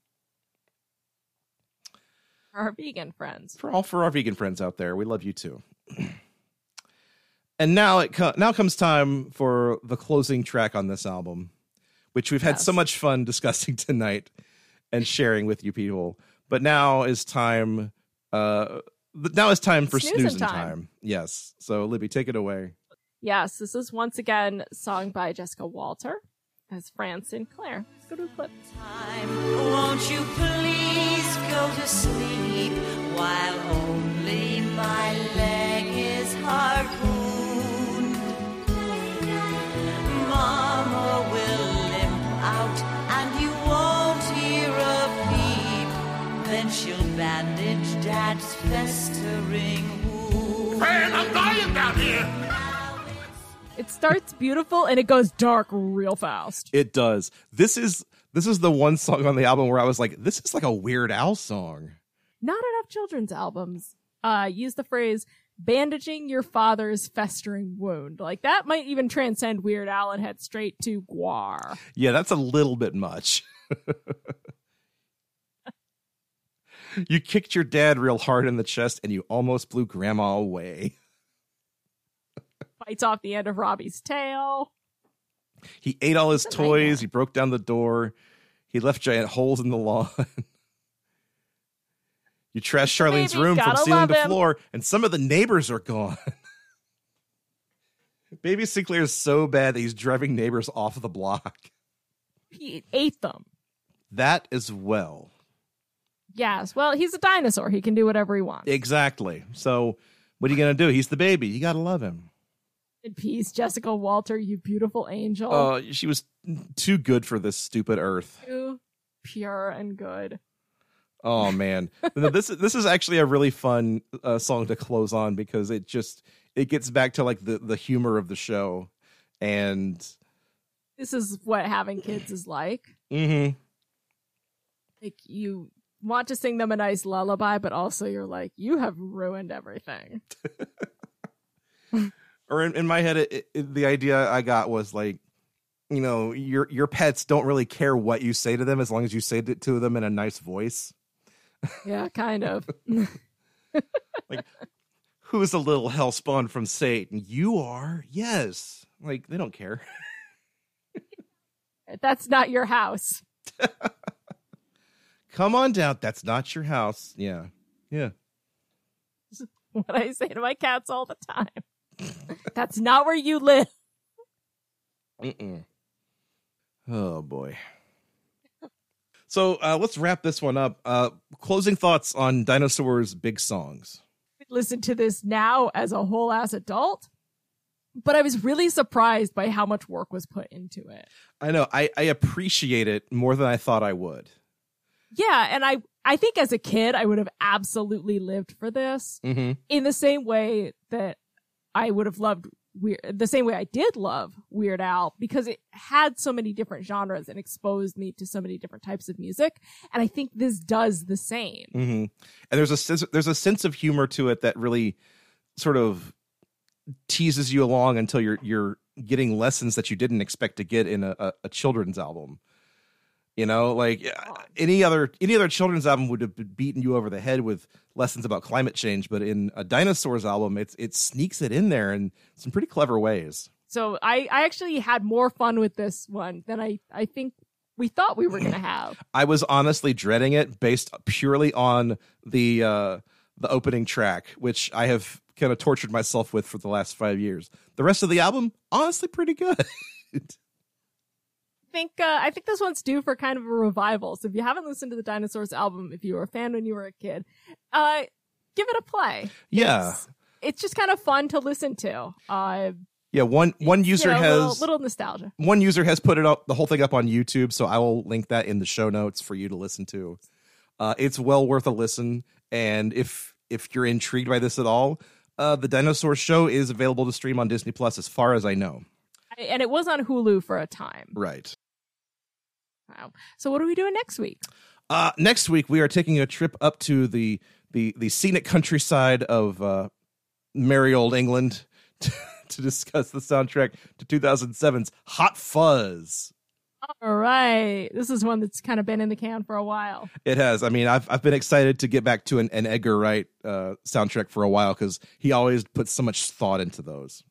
[SPEAKER 3] Our vegan friends.
[SPEAKER 2] for all for our vegan friends out there we love you too. And now it co- now comes time for the closing track on this album which we've had so much fun discussing tonight and sharing with you people. But now is time uh th- now it's time for
[SPEAKER 3] Snoozing
[SPEAKER 2] snoozing time.
[SPEAKER 3] time.
[SPEAKER 2] yes so libby take it away
[SPEAKER 3] Yes, this is once again sung by Jessica Walter as Fran Sinclair. Let's go to a clip.
[SPEAKER 7] time. Won't you please go to sleep while only my leg is harpooned? Mama will limp out and you won't hear a peep. Then she'll bandage Dad's festering wound.
[SPEAKER 8] Man, I'm dying down here.
[SPEAKER 3] It starts beautiful and it goes dark real fast.
[SPEAKER 2] it does this is this is the one song on the album where i was like this is like a weird al song
[SPEAKER 3] Not enough children's albums uh, use the phrase bandaging your father's festering wound. Like that might even transcend Weird Al and head straight to GWAR.
[SPEAKER 2] yeah that's a little bit much you kicked your dad real hard in the chest and you almost blew grandma away
[SPEAKER 3] Bites off the end of Robbie's tail.
[SPEAKER 2] He ate all his toys. He broke down the door. He left giant holes in the lawn. you trashed Charlene's
[SPEAKER 3] Baby,
[SPEAKER 2] room from ceiling to
[SPEAKER 3] him.
[SPEAKER 2] floor, and some of the neighbors are gone. Baby Sinclair is so bad that he's driving neighbors off the block.
[SPEAKER 3] He ate them.
[SPEAKER 2] That as well.
[SPEAKER 3] Yes. Well, he's a dinosaur. He can do whatever he wants.
[SPEAKER 2] Exactly. So, what are you going to do? He's the baby. You got to love him.
[SPEAKER 3] In peace, Jessica Walter, you beautiful angel.
[SPEAKER 2] Oh, she was too good for this stupid earth.
[SPEAKER 3] Too pure and good.
[SPEAKER 2] Oh man, no, this this is actually a really fun uh, song to close on because it just it gets back to like the the humor of the show, and
[SPEAKER 3] This is what having kids is like.
[SPEAKER 2] Mm-hmm.
[SPEAKER 3] Like you want to sing them a nice lullaby, but also you're like, you have ruined everything.
[SPEAKER 2] or in, in my head, it, it, the idea I got was like, you know, your your pets don't really care what you say to them as long as you say it to them in a nice voice.
[SPEAKER 3] Yeah, kind of.
[SPEAKER 2] Like, who's a little hell spawned from Satan? You are. Yes. Like they don't care.
[SPEAKER 3] That's not your house.
[SPEAKER 2] Come on down. That's not your house. Yeah. Yeah.
[SPEAKER 3] What I say to my cats all the time. That's not where you live.
[SPEAKER 2] Mm-mm. Oh boy. So uh, let's wrap this one up. Uh, closing thoughts on dinosaurs' big songs.
[SPEAKER 3] Listen to this now as a whole ass adult. But I was really surprised by how much work was put into it.
[SPEAKER 2] I know. I, I appreciate it more than I thought I would.
[SPEAKER 3] Yeah, and I I think as a kid I would have absolutely lived for this
[SPEAKER 2] Mm-hmm.
[SPEAKER 3] in the same way that I would have loved weird the same way I did love Weird Al because it had so many different genres and exposed me to so many different types of music and I think this does the same.
[SPEAKER 2] Mm-hmm. And there's a sense, there's a sense of humor to it that really sort of teases you along until you're you're getting lessons that you didn't expect to get in a, a, a children's album. You know, like uh, any other any other children's album would have beaten you over the head with lessons about climate change, but in a dinosaurs album, it's it sneaks it in there in some pretty clever ways.
[SPEAKER 3] So I I actually had more fun with this one than I I think we thought we were going to have.
[SPEAKER 2] I was honestly dreading it based purely on the uh the opening track, which I have kind of tortured myself with for the last five years. The rest of the album, honestly, pretty good.
[SPEAKER 3] think uh, I think this one's due for kind of a revival. So if you haven't listened to the Dinosaurs album, if you were a fan when you were a kid, uh, give it a play.
[SPEAKER 2] yeah,
[SPEAKER 3] It's, it's just kind of fun to listen to. Uh,
[SPEAKER 2] yeah. One one
[SPEAKER 3] you
[SPEAKER 2] user
[SPEAKER 3] know,
[SPEAKER 2] has
[SPEAKER 3] little, little nostalgia.
[SPEAKER 2] one user has put it up the whole thing up on YouTube, so I will link that in the show notes for you to listen to. Uh, it's well worth a listen, and if if you're intrigued by this at all, uh, the Dinosaur Show is available to stream on Disney Plus, as far as I know.
[SPEAKER 3] And it was on Hulu for a time.
[SPEAKER 2] Right.
[SPEAKER 3] Wow. So what are we doing next week?
[SPEAKER 2] Uh, next week we are taking a trip up to the the the scenic countryside of uh, merry old England to, to discuss the soundtrack to 2007's Hot Fuzz.
[SPEAKER 3] All right. This is one that's kind of been in the can for a while.
[SPEAKER 2] It has. I mean, I've I've been excited to get back to an, an Edgar Wright uh, soundtrack for a while because he always puts so much thought into those.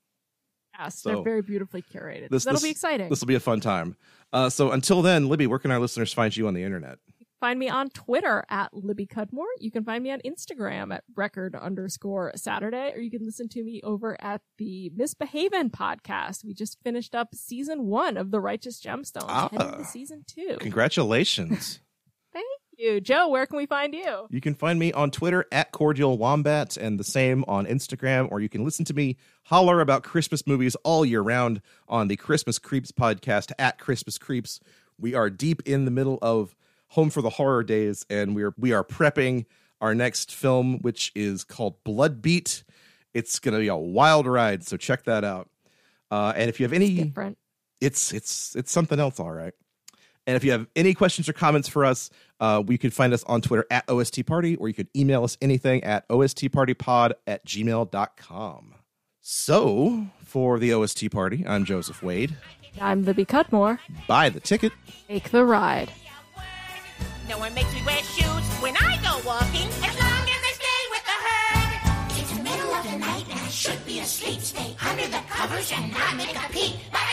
[SPEAKER 3] Yes,
[SPEAKER 2] So,
[SPEAKER 3] they're very beautifully curated.
[SPEAKER 2] This
[SPEAKER 3] That'll
[SPEAKER 2] this-
[SPEAKER 3] be exciting.
[SPEAKER 2] This will be a fun time. Uh, so until then, Libby, where can our listeners find you on the internet?
[SPEAKER 3] find me on Twitter at Libby Cudmore. You can find me on Instagram at record underscore Saturday, or you can listen to me over at the Misbehavin podcast. We just finished up season one of The Righteous Gemstones,
[SPEAKER 2] Ah.
[SPEAKER 3] heading to season two.
[SPEAKER 2] Congratulations.
[SPEAKER 3] Thank you. Joe, where can we find you?
[SPEAKER 2] You can find me on Twitter at Cordial Wombat and the same on Instagram, or you can listen to me holler about Christmas movies all year round on the Christmas Creeps podcast at Christmas Creeps. We are deep in the middle of Home for the Horror Days, and we are we are prepping our next film, which is called Blood Beat. It's gonna be a wild ride, so check that out. Uh, and if you have any
[SPEAKER 3] Different.
[SPEAKER 2] it's it's it's something else all right and if you have any questions or comments for us uh, we could find us on twitter at ost party or you could email us anything at ostpartypod at gmail.com so for the ost party i'm joseph wade
[SPEAKER 3] I'm Libby Cudmore.
[SPEAKER 2] buy the ticket
[SPEAKER 3] Take the ride.
[SPEAKER 4] No one makes me wear shoes when I go walking, as long as I stay with the herd. It's the middle of the night and I should be asleep. Stay under the covers and not make a peep. But I